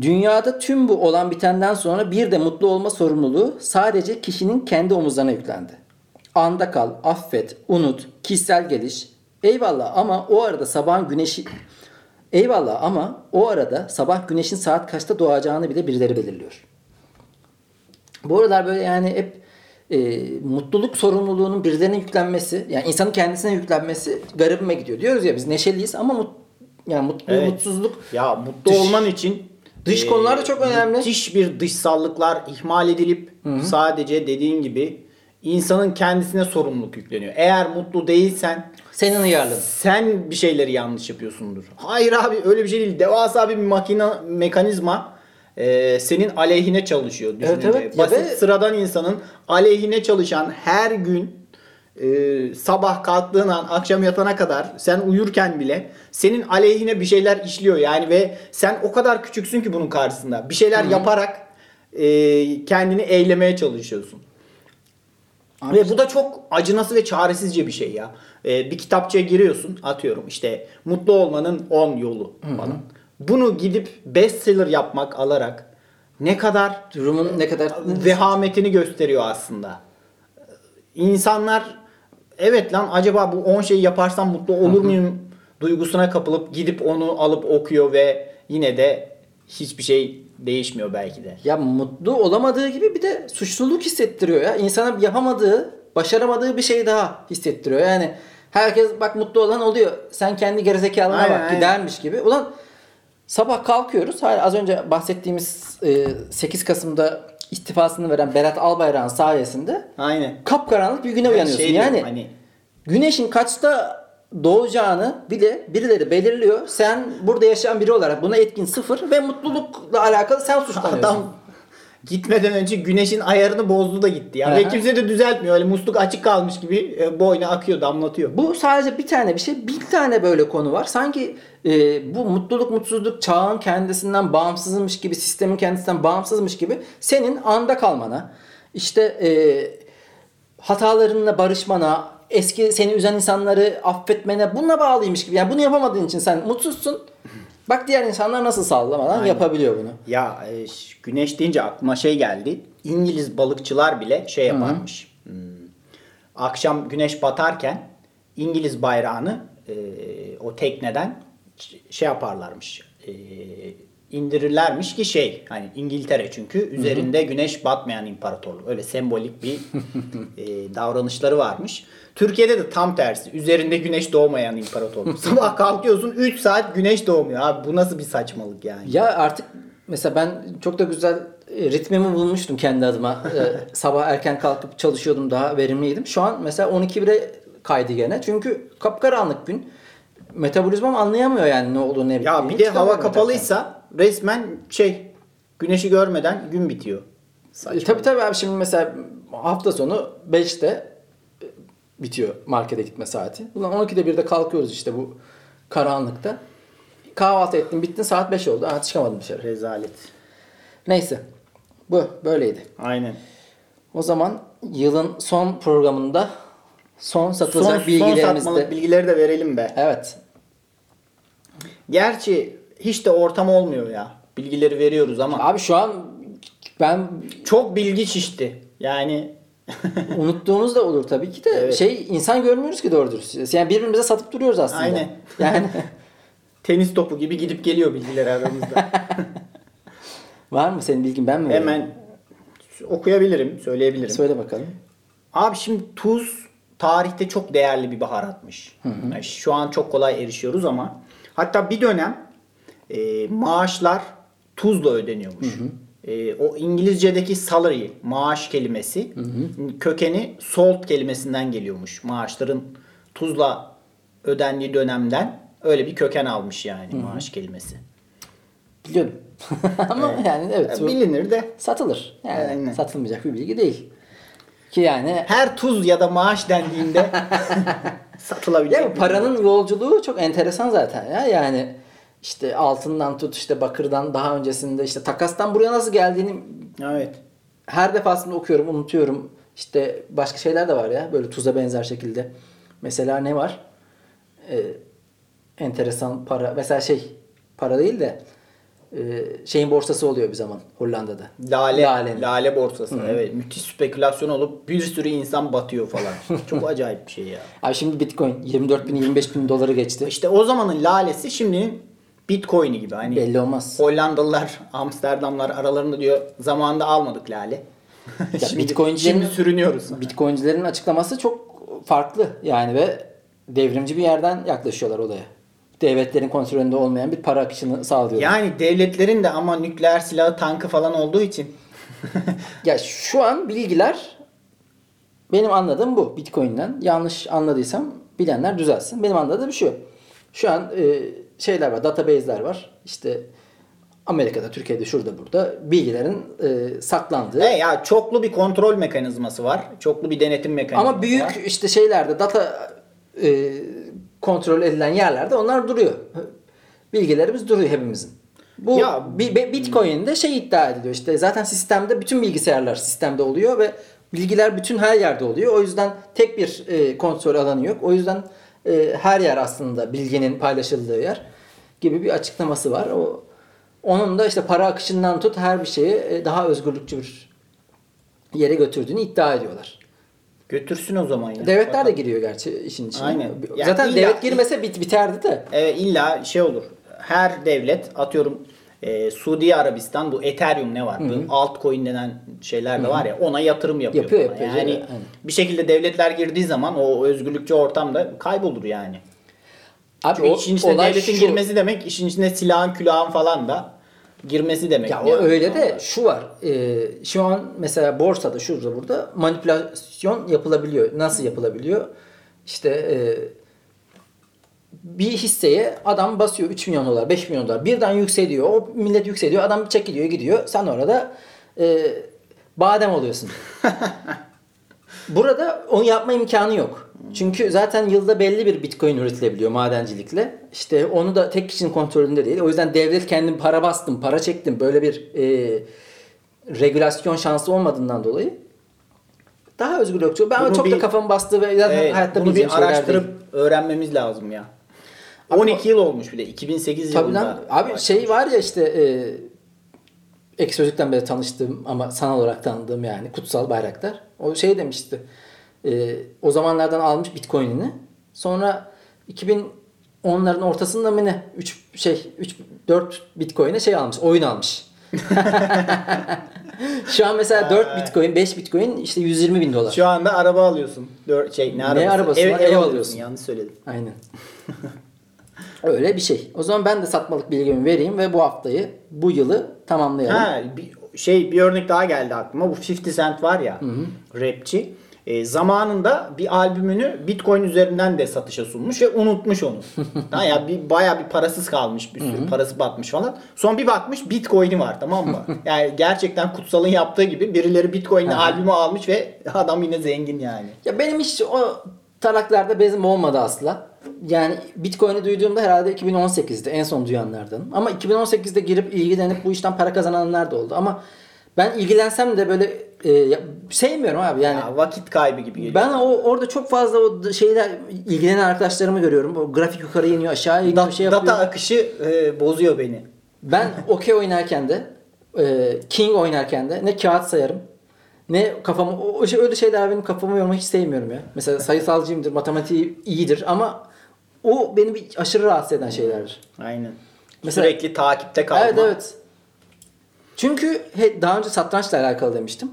Dünyada tüm bu olan bitenden sonra bir de mutlu olma sorumluluğu sadece kişinin kendi omuzlarına yüklendi. Anda kal, affet, unut, kişisel geliş. Eyvallah ama o arada sabahın güneşi Eyvallah ama o arada sabah güneşin saat kaçta doğacağını bile birileri belirliyor. Bu aralar böyle yani hep e, mutluluk sorumluluğunun birilerine yüklenmesi, yani insanın kendisine yüklenmesi garibime gidiyor. Diyoruz ya biz neşeliyiz ama mut, yani mutlu Evet. mutsuzluk Ya mutlu Dış- olman için dış e, konular da çok önemli. Müthiş bir dışsallıklar ihmal edilip sadece dediğin gibi insanın kendisine sorumluluk yükleniyor. Eğer mutlu değilsen senin hıyarlığın. sen bir şeyleri yanlış yapıyorsundur. Hayır abi öyle bir şey değil. Devasa bir makine mekanizma e, senin aleyhine çalışıyor. düşününce. evet. Ya Basit ve- sıradan insanın aleyhine çalışan her gün e, sabah kalktığın an akşam yatana kadar sen uyurken bile senin aleyhine bir şeyler işliyor yani ve sen o kadar küçüksün ki bunun karşısında bir şeyler yaparak e, kendini eylemeye çalışıyorsun. Ve bu da çok acınası ve çaresizce bir şey ya. Ee, bir kitapçıya giriyorsun atıyorum işte mutlu olmanın 10 yolu falan. Bunu gidip bestseller yapmak alarak ne kadar Durumun ne kadar vehametini gösteriyor aslında. İnsanlar evet lan acaba bu 10 şeyi yaparsam mutlu olur muyum duygusuna kapılıp gidip onu alıp okuyor ve yine de hiçbir şey değişmiyor belki de. Ya mutlu olamadığı gibi bir de suçluluk hissettiriyor ya. İnsana yapamadığı, başaramadığı bir şey daha hissettiriyor. Yani herkes bak mutlu olan oluyor. Sen kendi gerizekalına Aynen, bak aynen. gidermiş gibi. Ulan sabah kalkıyoruz. Hayır, az önce bahsettiğimiz e, 8 Kasım'da istifasını veren Berat Albayrak'ın sayesinde Aynen. kapkaranlık bir güne uyanıyorsun. Şey yani hani güneşin kaçta doğacağını bile birileri belirliyor. Sen burada yaşayan biri olarak buna etkin sıfır ve mutlulukla alakalı sen suçlanıyorsun. Adam gitmeden önce güneşin ayarını bozdu da gitti ya. Aha. Ve kimse de düzeltmiyor. Öyle musluk açık kalmış gibi e, boyuna akıyor, damlatıyor. Bu sadece bir tane bir şey. Bir tane böyle konu var. Sanki e, bu mutluluk mutsuzluk çağın kendisinden bağımsızmış gibi, sistemin kendisinden bağımsızmış gibi senin anda kalmana, işte e, hatalarınla barışmana, eski seni üzen insanları affetmene bununla bağlıymış gibi. Yani bunu yapamadığın için sen mutsuzsun. Bak diğer insanlar nasıl sallamadan Aynen. yapabiliyor bunu. Ya e, güneş deyince aklıma şey geldi. İngiliz balıkçılar bile şey yaparmış. Hmm. Akşam güneş batarken İngiliz bayrağını e, o tekneden şey yaparlarmış. E, indirirlermiş ki şey hani İngiltere çünkü üzerinde güneş batmayan imparatorluk. Öyle sembolik bir e, davranışları varmış. Türkiye'de de tam tersi. Üzerinde güneş doğmayan imparatorluk. Sabah kalkıyorsun 3 saat güneş doğmuyor. Abi bu nasıl bir saçmalık yani? Ya artık mesela ben çok da güzel e, ritmimi bulmuştum kendi adıma. Ee, sabah erken kalkıp çalışıyordum daha verimliydim. Şu an mesela 12 bire kaydı gene. Çünkü kapkaranlık gün. Metabolizmam anlayamıyor yani ne olduğunu ne. Ya bir de hava kapalıysa resmen şey güneşi görmeden gün bitiyor. yataktan. E, tabii tabii abi şimdi mesela hafta sonu 5'te bitiyor markete gitme saati. Ulan 12'de bir de kalkıyoruz işte bu karanlıkta. Kahvaltı ettin bittin saat 5 oldu. Aa, çıkamadım dışarı. Rezalet. Neyse. Bu böyleydi. Aynen. O zaman yılın son programında son satılacak Son, son bilgilerimizde. satmalık bilgileri de verelim be. evet. Gerçi hiç de ortam olmuyor ya. Bilgileri veriyoruz ama Abi şu an ben çok bilgi şişti. Yani unuttuğumuz da olur tabii ki de Evet. şey insan görmüyoruz ki doğru dürüst. Yani birbirimize satıp duruyoruz aslında. Aynen. Yani tenis topu gibi gidip geliyor bilgiler aramızda. var mı senin bilgin ben mi? vereyim? Hemen okuyabilirim, söyleyebilirim. Söyle bakalım. Abi şimdi tuz tarihte çok değerli bir baharatmış. Yani şu an çok kolay erişiyoruz ama hatta bir dönem e, maaşlar tuzla ödeniyormuş. E, o İngilizce'deki salary, maaş kelimesi kökeni salt kelimesinden geliyormuş. Maaşların tuzla ödendiği dönemden öyle bir köken almış yani maaş kelimesi. Biliyorum. Ama yani evet. E, bu Bilinir de satılır. Yani Aynen. satılmayacak bir bilgi değil. Ki yani her tuz ya da maaş dendiğinde satılabilecek. Ya paranın yolculuğu çok enteresan zaten ya. Yani işte altından tut işte bakırdan daha öncesinde işte takastan buraya nasıl geldiğini Evet. her defasında okuyorum, unutuyorum. İşte başka şeyler de var ya böyle tuza benzer şekilde. Mesela ne var? Ee, enteresan para. Mesela şey para değil de e, şeyin borsası oluyor bir zaman Hollanda'da. Lale, Lalenin. lale borsası. Evet. Müthiş spekülasyon olup bir sürü insan batıyor falan. Çok acayip bir şey ya. Abi şimdi Bitcoin 24 bin 25 bin doları geçti. İşte o zamanın lalesi şimdinin Bitcoin'i gibi hani Belli olmaz. Hollandalılar, Amsterdamlar aralarında diyor zamanında almadık Lale. şimdi, Bitcoin'cilerin- şimdi sürünüyoruz. Bitcoin'cilerin açıklaması çok farklı yani ve devrimci bir yerden yaklaşıyorlar olaya. Devletlerin kontrolünde olmayan bir para akışını sağlıyorlar. Yani devletlerin de ama nükleer silahı tankı falan olduğu için Ya şu an bilgiler benim anladığım bu Bitcoin'den. Yanlış anladıysam bilenler düzelsin. Benim anladığım şu. Şu an e, şeyler var, database'ler var. İşte Amerika'da, Türkiye'de, şurada burada bilgilerin e, saklandığı. e ya çoklu bir kontrol mekanizması var. Çoklu bir denetim mekanizması Ama büyük var. işte şeylerde data e, kontrol edilen yerlerde onlar duruyor. Bilgilerimiz duruyor hepimizin. Bu Ya- bi- bi- Bitcoin'de şey iddia ediliyor işte zaten sistemde bütün bilgisayarlar sistemde oluyor ve bilgiler bütün her yerde oluyor. O yüzden tek bir e, kontrol alanı yok. O yüzden e, her yer aslında bilginin paylaşıldığı yer gibi bir açıklaması var. O onun da işte para akışından tut her bir şeyi e, daha özgürlükçü bir yere götürdüğünü iddia ediyorlar. Götürsün o zaman ya. Devletler de Bakalım. giriyor gerçi işin içine. Aynen. Yani Zaten illa- devlet girmese bit biterdi de. E, illa şey olur. Her devlet atıyorum e, Suudi Arabistan bu Ethereum ne var? Bu altcoin denen şeyler de var ya ona yatırım yapıyor. Yapıyor, yapıyor, Yani evet, bir şekilde devletler girdiği zaman o özgürlükçü ortamda kaybolur yani. Abi Çünkü işin içine devletin şu- girmesi demek işin içine silahın külahın falan da girmesi demek. Ya o Yani. öyle de şu var. e, şu an mesela borsada şurada burada manipülasyon yapılabiliyor. Nasıl yapılabiliyor? İşte e, bir hisseye adam basıyor 3 milyon dolar, 5 milyon dolar. Birden yükseliyor. O millet yükseliyor. Adam çekiliyor, gidiyor. Sen orada e, badem oluyorsun. Burada onu yapma imkanı yok. Çünkü zaten yılda belli bir bitcoin üretilebiliyor madencilikle. İşte onu da tek kişinin kontrolünde değil. O yüzden devlet kendim para bastım, para çektim. Böyle bir e, regülasyon şansı olmadığından dolayı daha özgürlükçü. Ben Bunu çok da bir- kafamı bastı ve zaten Evet, hayatta bunu bir araştırıp değil. öğrenmemiz lazım ya. 12 yıl olmuş bir de 2008 Tabii yılında. lan abi şey var ya işte e, ek sözlükten beri tanıştığım ama sanal olarak tanıdığım yani Kutsal Bayraktar. O şey demişti. E, o zamanlardan almış Bitcoin'ini. Sonra 2010'ların ortasında mı ne? 3 şey 3 4 Bitcoin'e şey almış. Oyun almış. Şu an mesela 4 Bitcoin, 5 Bitcoin işte 120 bin dolar. Şu anda araba alıyorsun. Dört, şey ne arabası? arabası ev, ev Ev alıyorsun. alıyorsun. Yanlış söyledim. Aynen. Öyle bir şey. O zaman ben de satmalık bilgimi vereyim ve bu haftayı, bu yılı tamamlayalım. Ha, bir, şey bir örnek daha geldi aklıma. Bu 50 Cent var ya rapçi. E, zamanında bir albümünü Bitcoin üzerinden de satışa sunmuş ve unutmuş onu. ha, ya bir bayağı bir parasız kalmış, bir sürü parası batmış falan. Son bir bakmış Bitcoin'i var tamam mı? Yani gerçekten Kutsal'ın yaptığı gibi birileri Bitcoin'le albümü almış ve adam yine zengin yani. Ya benim hiç o taraklarda bezim olmadı asla. Yani Bitcoin'i duyduğumda herhalde 2018'de en son duyanlardanım. Ama 2018'de girip ilgilenip bu işten para kazananlar da oldu. Ama ben ilgilensem de böyle e, sevmiyorum abi yani. Ya, vakit kaybı gibi geliyor. Ben o orada çok fazla o şeyler ilgilenen arkadaşlarımı görüyorum. O grafik yukarı iniyor, aşağı iniyor, Da- şey yapıyor. data akışı e, bozuyor beni. Ben okey oynarken de e, King oynarken de ne kağıt sayarım ne kafamı o, o şey, öyle şeyler benim kafamı yormak hiç sevmiyorum ya. Mesela sayısalcıyımdır, matematiği iyidir ama o beni bir aşırı rahatsız eden şeylerdir. Aynen. Mesela- Sürekli takipte kalma. Evet evet. Çünkü he, daha önce satrançla alakalı demiştim.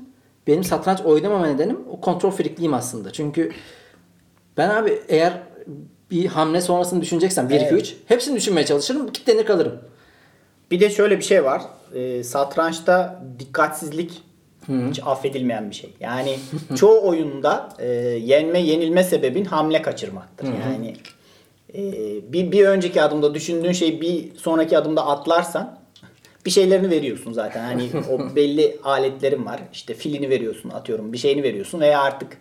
Benim satranç oynamama nedenim o kontrol frikliğim aslında. Çünkü ben abi eğer bir hamle sonrasını düşüneceksem 1 2 Evet. 3 hepsini düşünmeye çalışırım. Kitlenir kalırım. Bir de şöyle bir şey var. Ee, satrançta dikkatsizlik hiç affedilmeyen bir şey. Yani çoğu oyunda e, yenme yenilme sebebin hamle kaçırmaktır. Yani e, bir, bir önceki adımda düşündüğün şeyi bir sonraki adımda atlarsan bir şeylerini veriyorsun zaten. Hani o belli aletlerin var. İşte filini veriyorsun atıyorum. Bir şeyini veriyorsun veya artık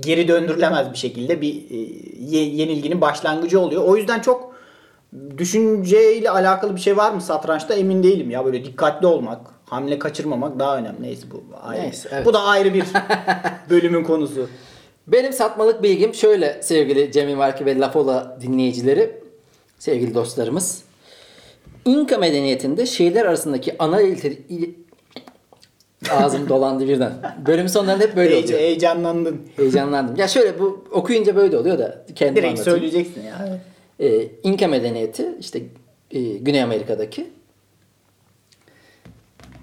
geri döndürülemez bir şekilde bir e, ye- yenilginin başlangıcı oluyor. O yüzden çok düşünceyle alakalı bir şey var mı satrançta emin değilim ya. Böyle dikkatli olmak, hamle kaçırmamak daha önemli. Neyse bu ayrı. Neyse, evet. Bu da ayrı bir bölümün konusu. Benim satmalık bilgim şöyle sevgili Cemil Marki ve Lafola dinleyicileri, sevgili dostlarımız. İnka medeniyetinde şehirler arasındaki ana ilti... il- Ağzım dolandı birden. Bölüm sonlarında hep böyle Heyece- oluyor. heyecanlandın. Heyecanlandım. Ya şöyle bu okuyunca böyle oluyor da kendim Direkt anlatayım. söyleyeceksin ya. Ee, İnka medeniyeti işte e, Güney Amerika'daki.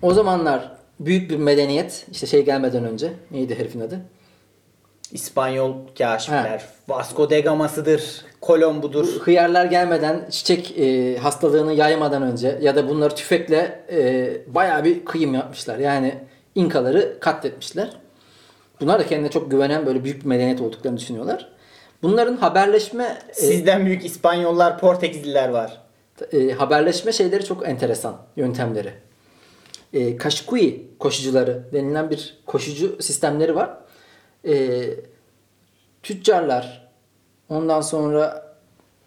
O zamanlar büyük bir medeniyet işte şey gelmeden önce neydi herifin adı? İspanyol kaşifler. Vasco da Gama'sıdır. Kolombu'dur. Hıyarlar gelmeden çiçek e, hastalığını yaymadan önce ya da bunları tüfekle e, bayağı bir kıyım yapmışlar. Yani İnkaları katletmişler. Bunlar da kendine çok güvenen böyle büyük bir medeniyet olduklarını düşünüyorlar. Bunların haberleşme e, Sizden büyük İspanyollar, Portekizliler var. e, haberleşme şeyleri çok enteresan yöntemleri. E, Kaşkui koşucuları denilen bir koşucu sistemleri var. E, tüccarlar, ondan sonra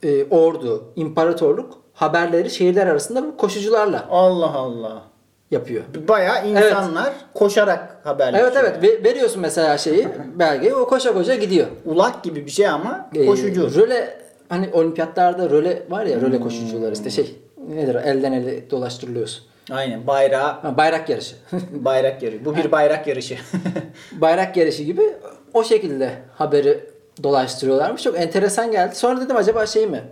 e, ordu, imparatorluk haberleri şehirler arasında bu koşucularla Allah Allah. yapıyor. Bayağı insanlar koşarak haberleşiyor. Evet evet Ve- veriyorsun mesela şeyi belgeyi o koşa koşa gidiyor. Ulak gibi bir şey ama E, koşucu. röle hani olimpiyatlarda röle var ya röle koşucular işte şey nedir o? elden ele dolaştırılıyorsun. Aynen bayrağı Ha, bayrak yarışı. bayrak yarışı. Bu bir bayrak yarışı. bayrak yarışı gibi o şekilde haberi dolaştırıyorlarmış. Çok enteresan geldi. Sonra dedim acaba şey mi?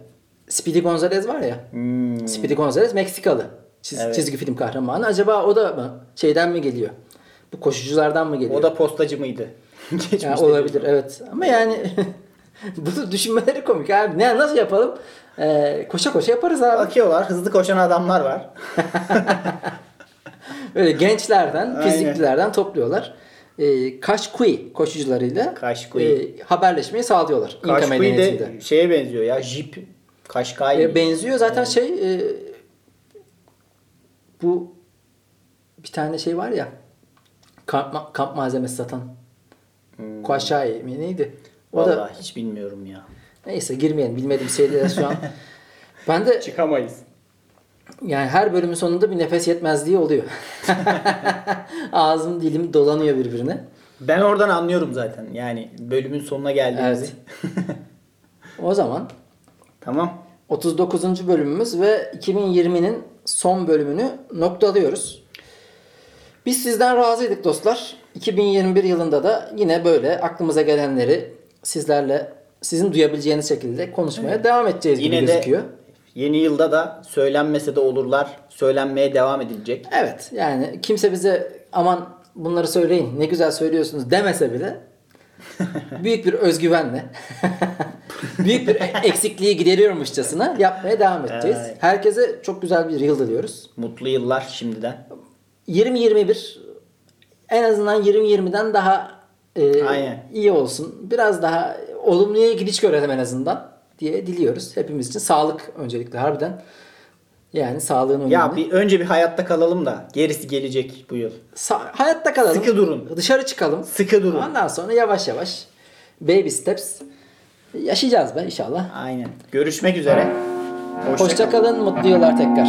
Speedy Gonzales var ya. Hmm. Speedy Gonzales Meksikalı. Çiz- Evet. Çizgi film kahramanı. Acaba o da mı? Şeyden mi geliyor? Bu koşuculardan mı geliyor? o da postacı mıydı? Geçmişte. Ya olabilir evet. Ama yani bunu düşünmeleri komik abi. Ne nasıl yapalım? Ee, koşa koşa yaparız abi. Bakıyorlar hızlı koşan adamlar var. Böyle gençlerden, fiziklilerden topluyorlar. Ee, Kaşkui koşucularıyla Kaşkui. e, haberleşmeyi sağlıyorlar. Medeniyetinde. de şeye benziyor ya. Jip. Kaşkay. E, benziyor zaten şey e, bu bir tane şey var ya kamp, kamp malzemesi satan. Hmm. Kuaşai mi neydi? O Vallahi da hiç bilmiyorum ya. Neyse girmeyelim bilmediğim şeylere şu an. ben de Çıkamayız. yani her bölümün sonunda bir nefes yetmezliği oluyor. Ağzım dilim dolanıyor birbirine. Ben oradan anlıyorum zaten. Yani bölümün sonuna geldiğimizi. O zaman Tamam. 39. bölümümüz ve 2020'nin son bölümünü noktalıyoruz. Biz sizden razıydık dostlar. 2021 yılında da yine böyle aklımıza gelenleri sizlerle sizin duyabileceğiniz şekilde konuşmaya devam edeceğiz Yine gibi de gözüküyor. yeni yılda da söylenmese de olurlar. Söylenmeye devam edilecek. Evet yani kimse bize aman bunları söyleyin ne güzel söylüyorsunuz demese bile büyük bir özgüvenle büyük bir eksikliği gideriyormuşçasına yapmaya devam edeceğiz. Evet. Herkese çok güzel bir yıl diliyoruz. Mutlu yıllar şimdiden. 2021 en azından 2020'den daha e, Aynen. iyi olsun. Biraz daha olumluya gidiş görelim en azından diye diliyoruz. Hepimiz için sağlık öncelikle harbiden. Yani sağlığın önemli. Ya bir önce bir hayatta kalalım da gerisi gelecek bu yıl. Sa- hayatta kalalım. Sıkı durun. Dışarı çıkalım. Sıkı durun. Ondan sonra yavaş yavaş baby steps yaşayacağız be inşallah. Aynen. Görüşmek üzere. Hoşça Hoşça kalın, mutlu yıllar tekrar.